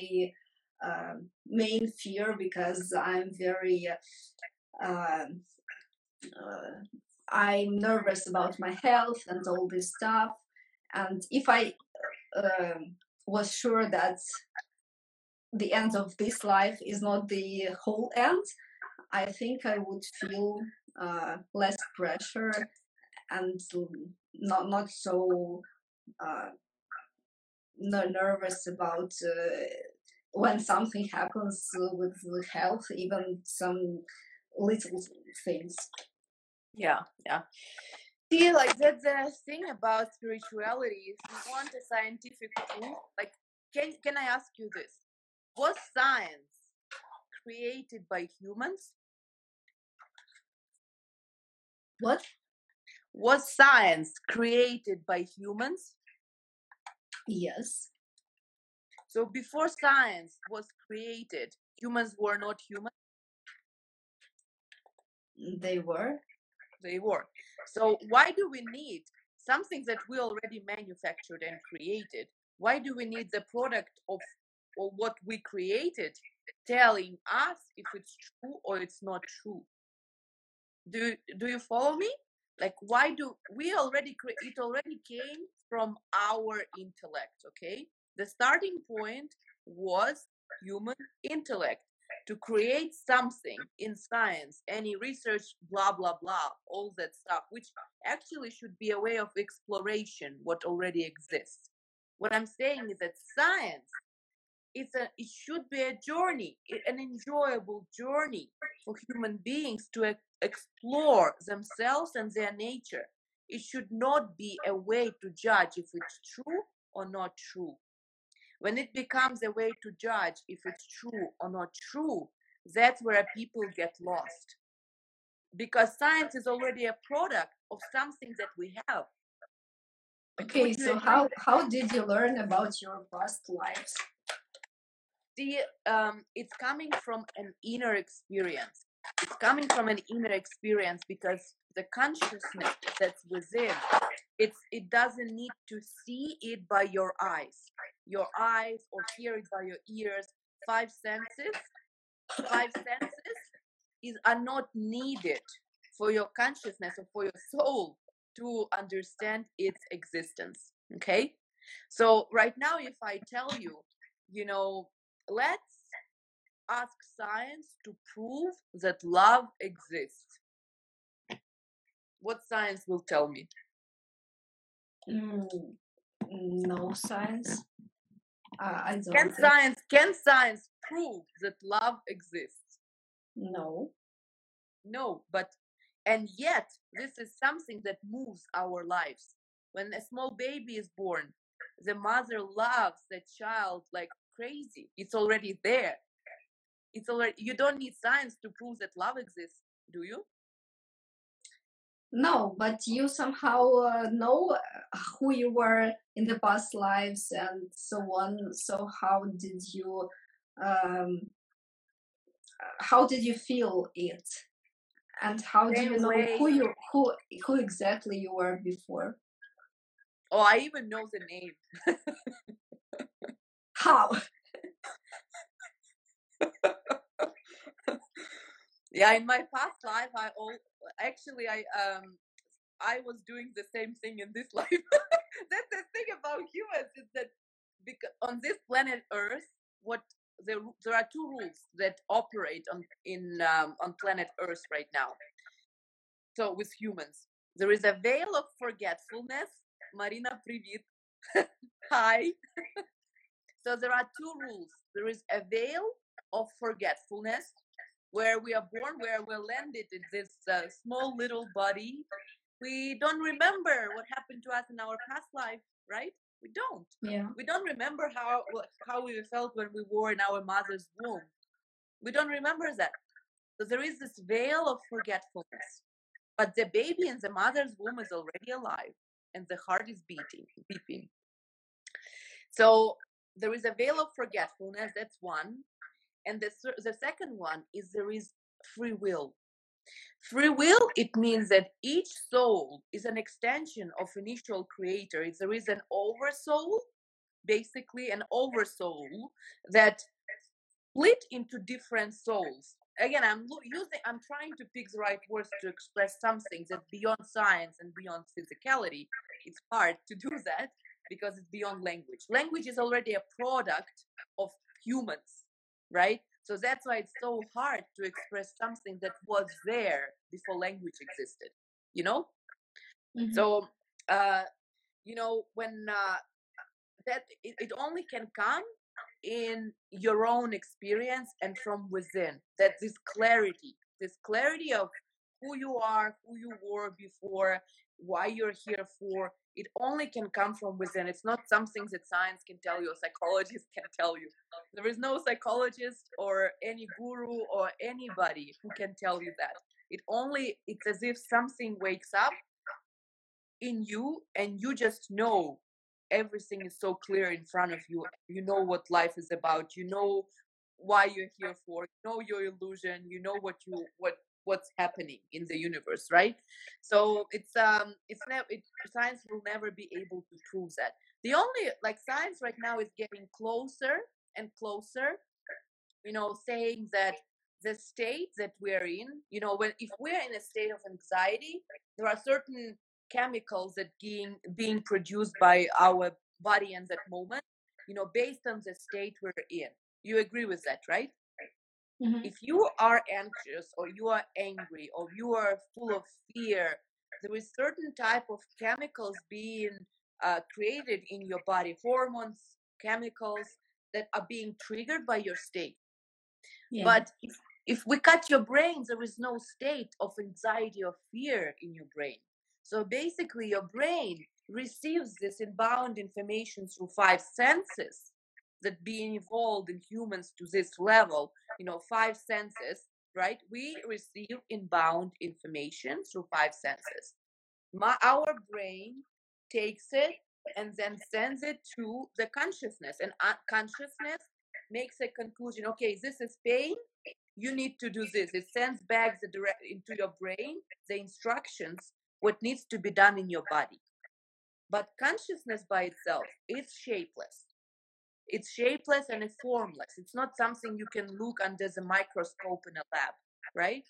uh, main fear because i'm very uh, uh, i'm nervous about my health and all this stuff. And if i um, was sure that the end of this life is not the whole end i think i would feel uh, less pressure and not not so uh, nervous about uh, when something happens with health, even some little things. Yeah, yeah. See, like that's the thing about spirituality. If you want a scientific proof, like, can can I ask you this? Was science created by humans? What? Was science created by humans? Yes. So before science was created, humans were not human. They were. They were. So why do we need something that we already manufactured and created? Why do we need the product of or what we created telling us if it's true or it's not true? Do do you follow me? Like why do we already cre- it already came from our intellect, okay? The starting point was human intellect to create something in science, any research, blah, blah, blah, all that stuff, which actually should be a way of exploration, what already exists. What I'm saying is that science it's a it should be a journey an enjoyable journey for human beings to explore themselves and their nature it should not be a way to judge if it's true or not true when it becomes a way to judge if it's true or not true that's where people get lost because science is already a product of something that we have Okay, so how how did you learn about your past lives? See, um, it's coming from an inner experience. It's coming from an inner experience because the consciousness that's within it's it doesn't need to see it by your eyes. Your eyes or hear it by your ears. Five senses five senses is are not needed for your consciousness or for your soul to understand its existence okay? So right now if i tell you you know let's ask science to prove that love exists. What science will tell me Mm, no science. Uh, I don't can think. science can science prove that love exists No. no but and yet this is something that moves our lives when a small baby is born the mother loves the child like crazy it's already there it's already you don't need science to prove that love exists do you No, but you somehow uh, know uh, who you were in the past lives and so on. So how did you um, how did you feel it? And how do you know who you who who exactly you were before? oh i even know the name How? yeah in my past life i all actually i um i was doing the same thing in this life. That's the thing about humans is that because on this planet earth what there, there are two rules that operate on in um, on planet earth right now. So with humans there is a veil of forgetfulness marina privit hi. So there are two rules. There is a veil of forgetfulness where we are born, where we're landed in this uh, small little body. We don't remember what happened to us in our past life, right? We don't. Yeah. We don't remember how how we felt when we were in our mother's womb. We don't remember that. So there is this veil of forgetfulness. But the baby in the mother's womb is already alive, and the heart is beating, beeping. So there is a veil of forgetfulness. That's one. And the, the second one is there is free will. Free will, it means that each soul is an extension of initial creator. If there is an oversoul, basically an oversoul that split into different souls. Again, I'm using, I'm trying to pick the right words to express something that beyond science and beyond physicality. It's hard to do that because it's beyond language. Language is already a product of humans right? So that's why it's so hard to express something that was there before language existed, you know? Mhm. So, uh, you know, when uh, that it, it only can come in your own experience and from within. That this clarity, this clarity of who you are, who you were before, why you're here for, it only can come from within. It's not something that science can tell you, or psychologists can tell you. There is no psychologist or any guru or anybody who can tell you that. It only, it's as if something wakes up in you and you just know everything is so clear in front of you. You know what life is about. You know why you're here for. You know your illusion. You know what you what what's happening in the universe, right? So it's um it's never it, science will never be able to prove that. The only like science right now is getting closer and closer. You know, saying that the state that we're in, you know, when if we're in a state of anxiety, there are certain chemicals that being being produced by our body in that moment, you know, based on the state we're in. You agree with that, right? Mhm. If you are anxious or you are angry or you are full of fear, there is certain type of chemicals being uh, created in your body, hormones, chemicals that are being triggered by your state. Yeah. But if, if we cut your brain, there is no state of anxiety or fear in your brain. So basically, your brain receives this inbound information through five senses that being evolved in humans to this level, you know, five senses, right? We receive inbound information through five senses. My, our brain takes it and then sends it to the consciousness. And consciousness makes a conclusion okay, this is pain. You need to do this. It sends back the direct into your brain the instructions what needs to be done in your body. But consciousness by itself is shapeless. It's shapeless and it's formless. It's not something you can look under the microscope in a lab, right?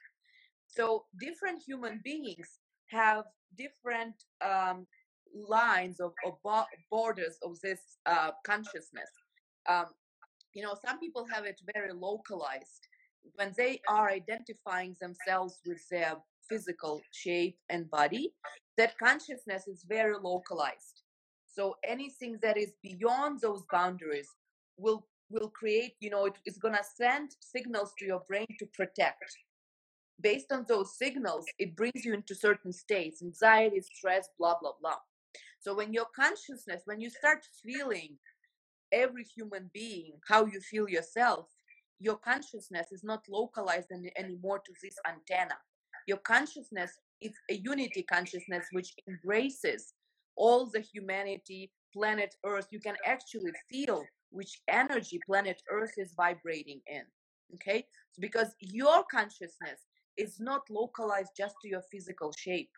So different human beings have different um, lines of, of borders of this uh, consciousness. Um, you know, some people have it very localized. When they are identifying themselves with their physical shape and body, that consciousness is very localized. So anything that is beyond those boundaries will will create, you know, it, it's gonna send signals to your brain to protect. Based on those signals, it brings you into certain states, anxiety, stress, blah, blah, blah. So when your consciousness, when you start feeling every human being, how you feel yourself, your consciousness is not localized any, anymore to this antenna. Your consciousness is a unity consciousness which embraces all the humanity, planet Earth. You can actually feel which energy planet Earth is vibrating in. Okay? So because your consciousness is not localized just to your physical shape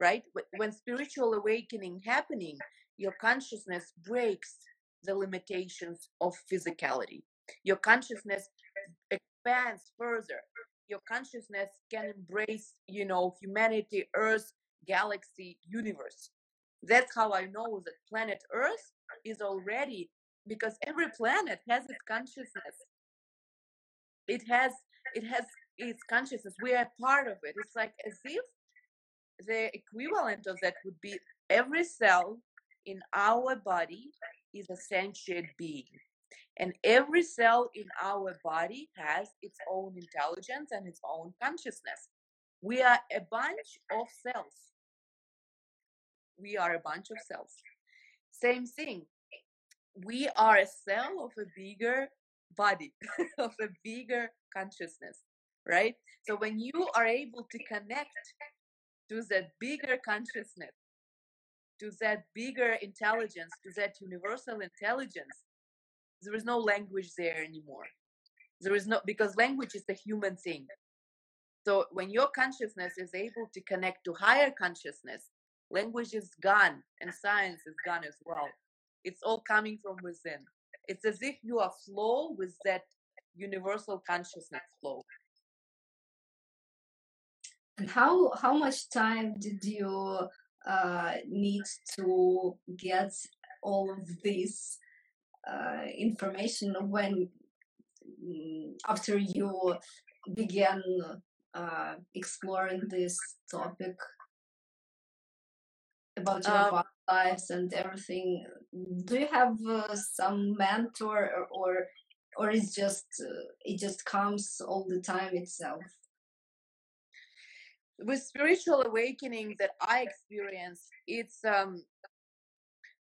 right when spiritual awakening happening your consciousness breaks the limitations of physicality your consciousness expands further your consciousness can embrace you know humanity earth galaxy universe that's how i know that planet earth is already because every planet has its consciousness it has it has its consciousness we are part of it it's like as if the equivalent of that would be every cell in our body is a sentient being. And every cell in our body has its own intelligence and its own consciousness. We are a bunch of cells. We are a bunch of cells. Same thing. We are a cell of a bigger body, of a bigger consciousness, right? So when you are able to connect to that bigger consciousness, to that bigger intelligence, to that universal intelligence, there is no language there anymore. There is no, because language is a human thing. So when your consciousness is able to connect to higher consciousness, language is gone and science is gone as well. It's all coming from within. It's as if you are flow with that universal consciousness flow. And how how much time did you uh, need to get all of this uh, information when mm, after you began uh, exploring this topic about your um, lives and everything? Do you have uh, some mentor or, or or it's just uh, it just comes all the time itself? with spiritual awakening that I experience, it's um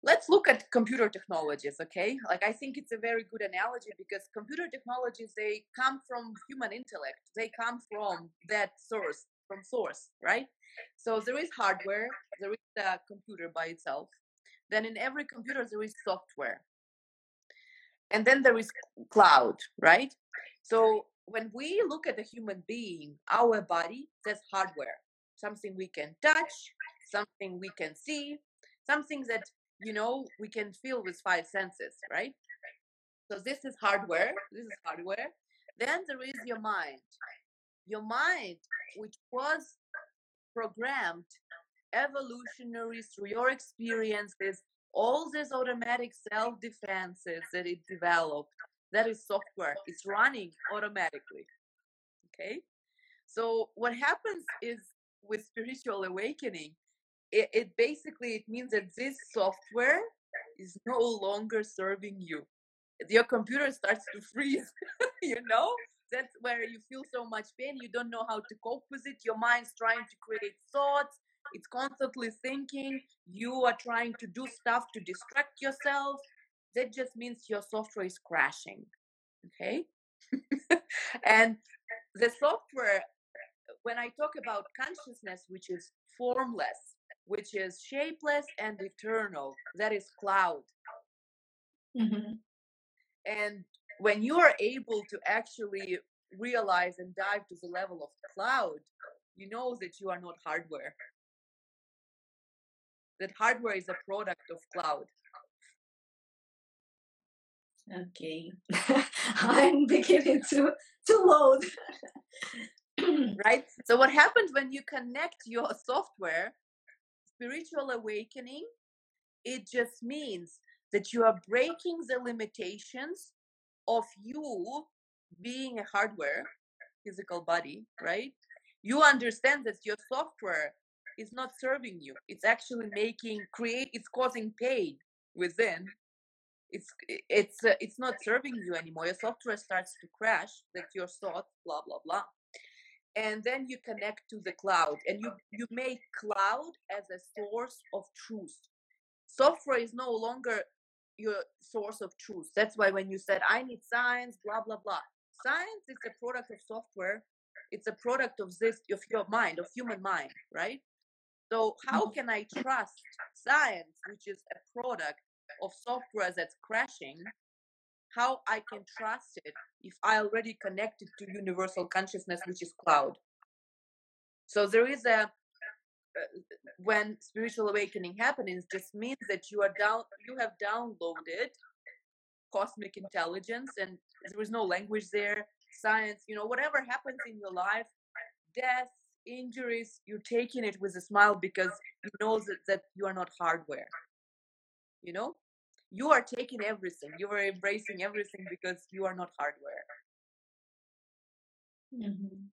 let's look at computer technologies, okay? Like I think it's a very good analogy because computer technologies they come from human intellect. They come from that source, from source, right? So there is hardware, there is a computer by itself. Then in every computer there is software. And then there is cloud, right? So when we look at a human being, our body, that's hardware, something we can touch, something we can see, something that you know we can feel with five senses, right? So this is hardware. This is hardware. Then there is your mind. Your mind, which was programmed evolutionary through your experiences, all these automatic self defenses that it developed that is software it's running automatically okay? So what happens is with spiritual awakening it, it basically it means that this software is no longer serving you. Your computer starts to freeze you know that's where you feel so much pain you don't know how to cope with it your mind's trying to create thoughts it's constantly thinking you are trying to do stuff to distract yourself that just means your software is crashing. Okay. and the software, when I talk about consciousness, which is formless, which is shapeless and eternal. That is cloud. Mm-hmm. And when you are able to actually realize and dive to the level of cloud, you know that you are not hardware. That hardware is a product of cloud. Okay, I'm beginning to to load. right? So what happens when you connect your software, spiritual awakening, it just means that you are breaking the limitations of you being a hardware, physical body, right? You understand that your software is not serving you. It's actually making create it's causing pain within it's it's uh, it's not serving you anymore your software starts to crash that your thoughts blah blah blah and then you connect to the cloud and you you make cloud as a source of truth software is no longer your source of truth that's why when you said i need science blah blah blah science is a product of software it's a product of this of your mind of human mind right so how mm-hmm. can i trust science which is a product of software that's crashing, how I can trust it if I already connected to universal consciousness, which is cloud. So there is a when spiritual awakening happens, just means that you are down, you have downloaded cosmic intelligence, and there is no language there. Science, you know, whatever happens in your life, death, injuries, you're taking it with a smile because you know that, that you are not hardware you know you are taking everything you are embracing everything because you are not hardware mm-hmm.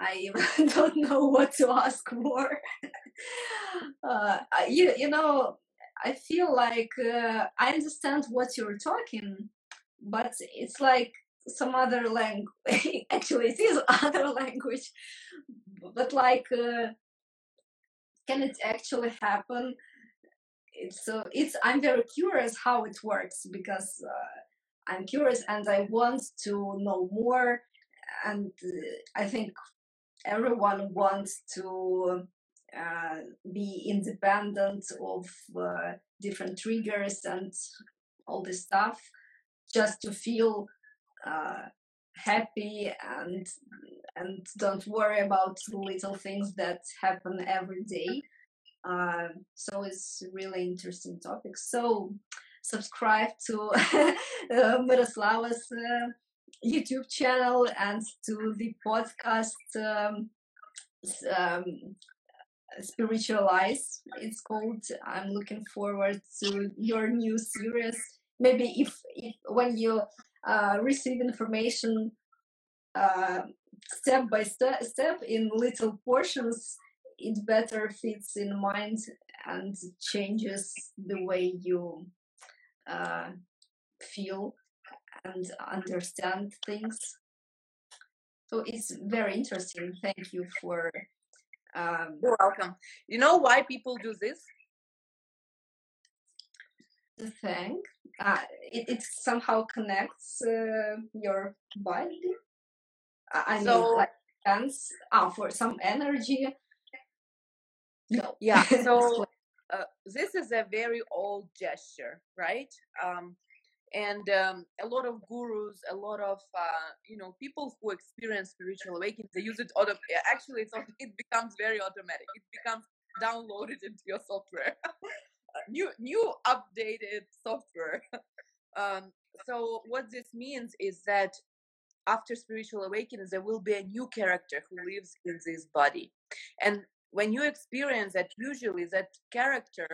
I don't know what to ask more. uh, you, you know, I feel like uh, I understand what you're talking, but it's like some other language. Actually, it is other language, but like uh, can it actually happen it's so uh, it's i'm very curious how it works because uh, i'm curious and i want to know more and uh, i think everyone wants to uh, be independent of uh, different triggers and all this stuff just to feel uh, happy and and don't worry about little things that happen every day. Uh, so it's really interesting topic. So subscribe to Miroslava's uh, YouTube channel and to the podcast um, um, Spiritualize. It's called. I'm looking forward to your new series. Maybe if, if when you uh, receive information uh, step by step, step in little portions, it better fits in mind and changes the way you uh, feel and understand things. So it's very interesting. Thank you for. Um, You're welcome. You know why people do this? The thing uh, it, it somehow connects uh, your body. I mean, so, like sense ah, for some energy. No. Yeah. So uh, this is a very old gesture, right? Um, and um, a lot of gurus, a lot of uh, you know people who experience spiritual awakening, they use it. Auto- actually, it's it becomes very automatic. It becomes downloaded into your software. new new updated software um, so what this means is that after spiritual awakening there will be a new character who lives in this body and when you experience that usually that character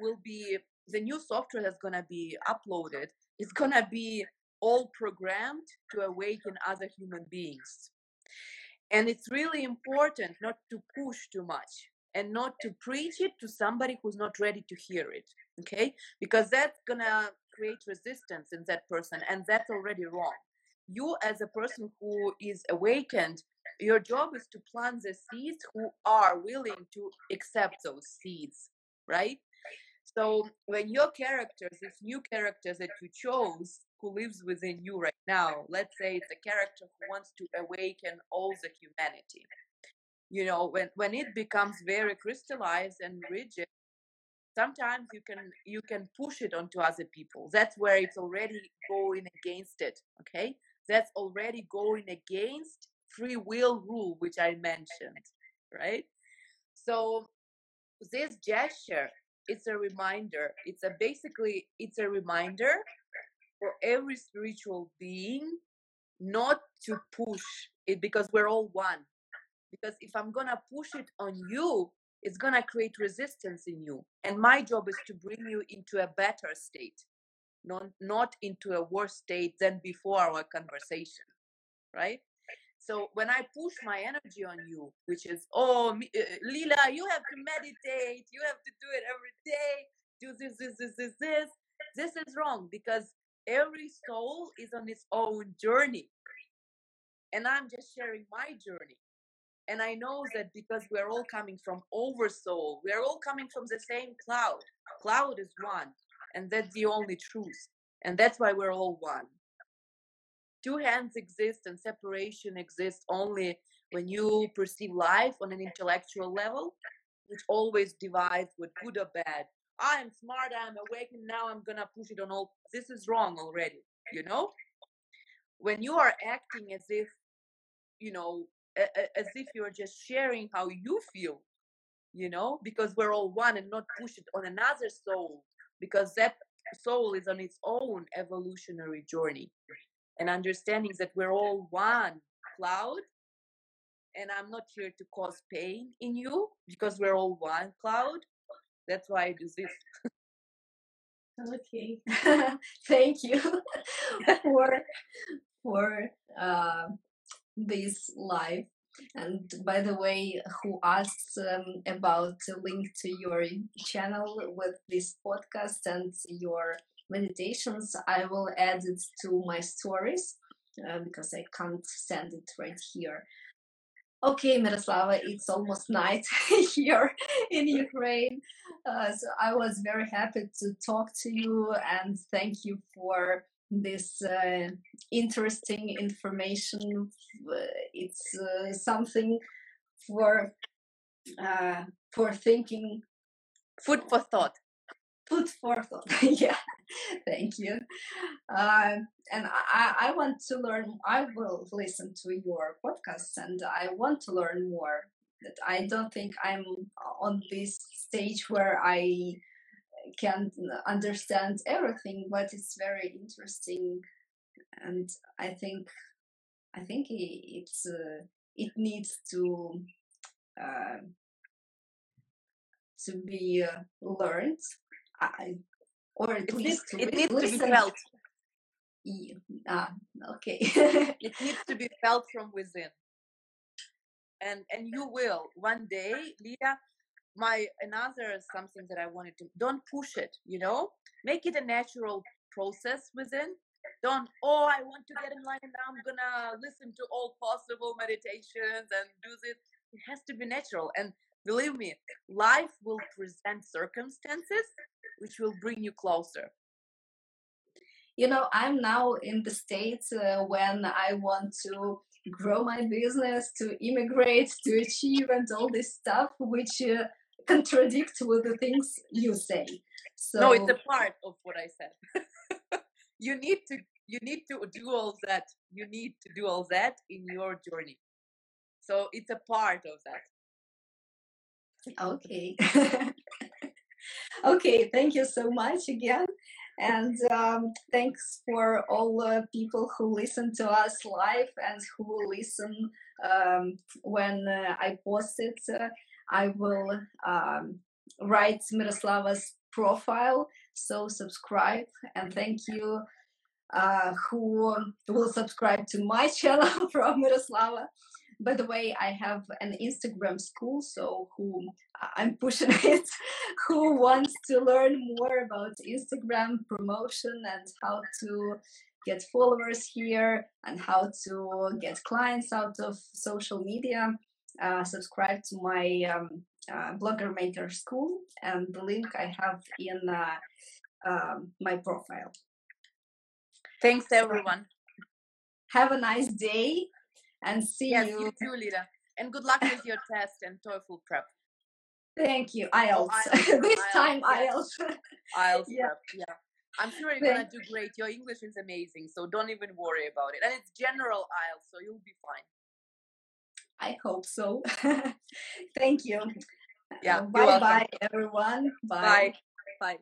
will be the new software that's going to be uploaded going to be all programmed to awaken other human beings. And it's really important not to push too much and not to preach it to somebody who's not ready to hear it okay? Because that's gonna create resistance in that person and that's already wrong. You as a person who is awakened your job is to plant the seeds who are willing to accept those seeds right so when your character this new character that you chose who lives within you right now let's say it's a character who wants to awaken all the humanity you know when when it becomes very crystallized and rigid sometimes you can you can push it onto other people. That's where it's already going against it okay? That's already going against free will rule which i mentioned right? So this gesture it's a reminder. It's a basically it's a reminder for every spiritual being not to push it because we're all one. Because if i'm gonna push it on you it's gonna create resistance in you. And my job is to bring you into a better state not not into a worse state than before our conversation right so when i push my energy on you which is oh uh, lila you have to meditate you have to do it every day do this this this this this this is wrong because every soul is on its own journey and i'm just sharing my journey and I know that because we're all coming from oversoul, we're all coming from the same cloud. Cloud is one, and that's the only truth. And that's why we're all one. Two hands exist and separation exists only when you perceive life on an intellectual level, which always divides with good or bad. I am smart, I am awake, and now I'm gonna push it on all. This is wrong already, you know? When you are acting as if, you know, as if you're just sharing how you feel you know because we're all one and not push it on another soul because that soul is on its own evolutionary journey and understanding that we're all one cloud and i'm not here to cause pain in you because we're all one cloud. That's why i do this. Okay. Thank you for for uh, this live and by the way who asks um, about the link to your channel with this podcast and your meditations i will add it to my stories uh, because i can't send it right here okay miroslava it's almost night here in ukraine uh, so i was very happy to talk to you and thank you for this uh, interesting information. It's uh, something for uh, for thinking. Food for thought. Food for thought. yeah, thank you. Uh, and I, I want to learn. I will listen to your podcast, and I want to learn more. That I don't think I'm on this stage where I can't understand everything, but it's very interesting, and I think I think it's uh, it needs to uh, to be uh, learned, I, or at it least needs, it needs to be felt. Yeah. Ah, okay. it needs to be felt from within, and and you will one day, Leah my another something that I wanted to don't push it, you know, make it a natural process within. Don't oh I want to get in line now I'm gonna listen to all possible meditations and do this. It has to be natural and believe me, life will present circumstances which will bring you closer. You know, I'm now in the states uh, when I want to grow my business, to immigrate, to achieve, and all this stuff, which uh, contradict with the things you say. So no, it's a part of what I said. you need to you need to do all that. You need to do all that in your journey. So it's a part of that. Okay. okay, thank you so much again. And um, thanks for all the people who listen to us live and who listen um, when uh, I post it. Uh, I will um, write Miroslava's profile. So subscribe and thank you uh, who will subscribe to my channel from Miroslava. By the way, I have an Instagram school, so who I'm pushing it, who wants to learn more about Instagram promotion and how to get followers here and how to get clients out of social media uh, subscribe to my um, uh, blogger maker school and the link i have in uh, um, my profile. Thanks everyone. Have a nice day and see yes, you, you too Lida. And good luck with your test and TOEFL prep. Thank you. IELTS. IELTS, this IELTS, time. IELTS. IELTS Yeah. prep. Yeah. I'm sure you're gonna do great. Your English is amazing, so don't even worry about it. And it's general IELTS, so you'll be fine. I hope so. Thank you. Yeah, uh, Bye welcome. bye, everyone. Bye. Bye.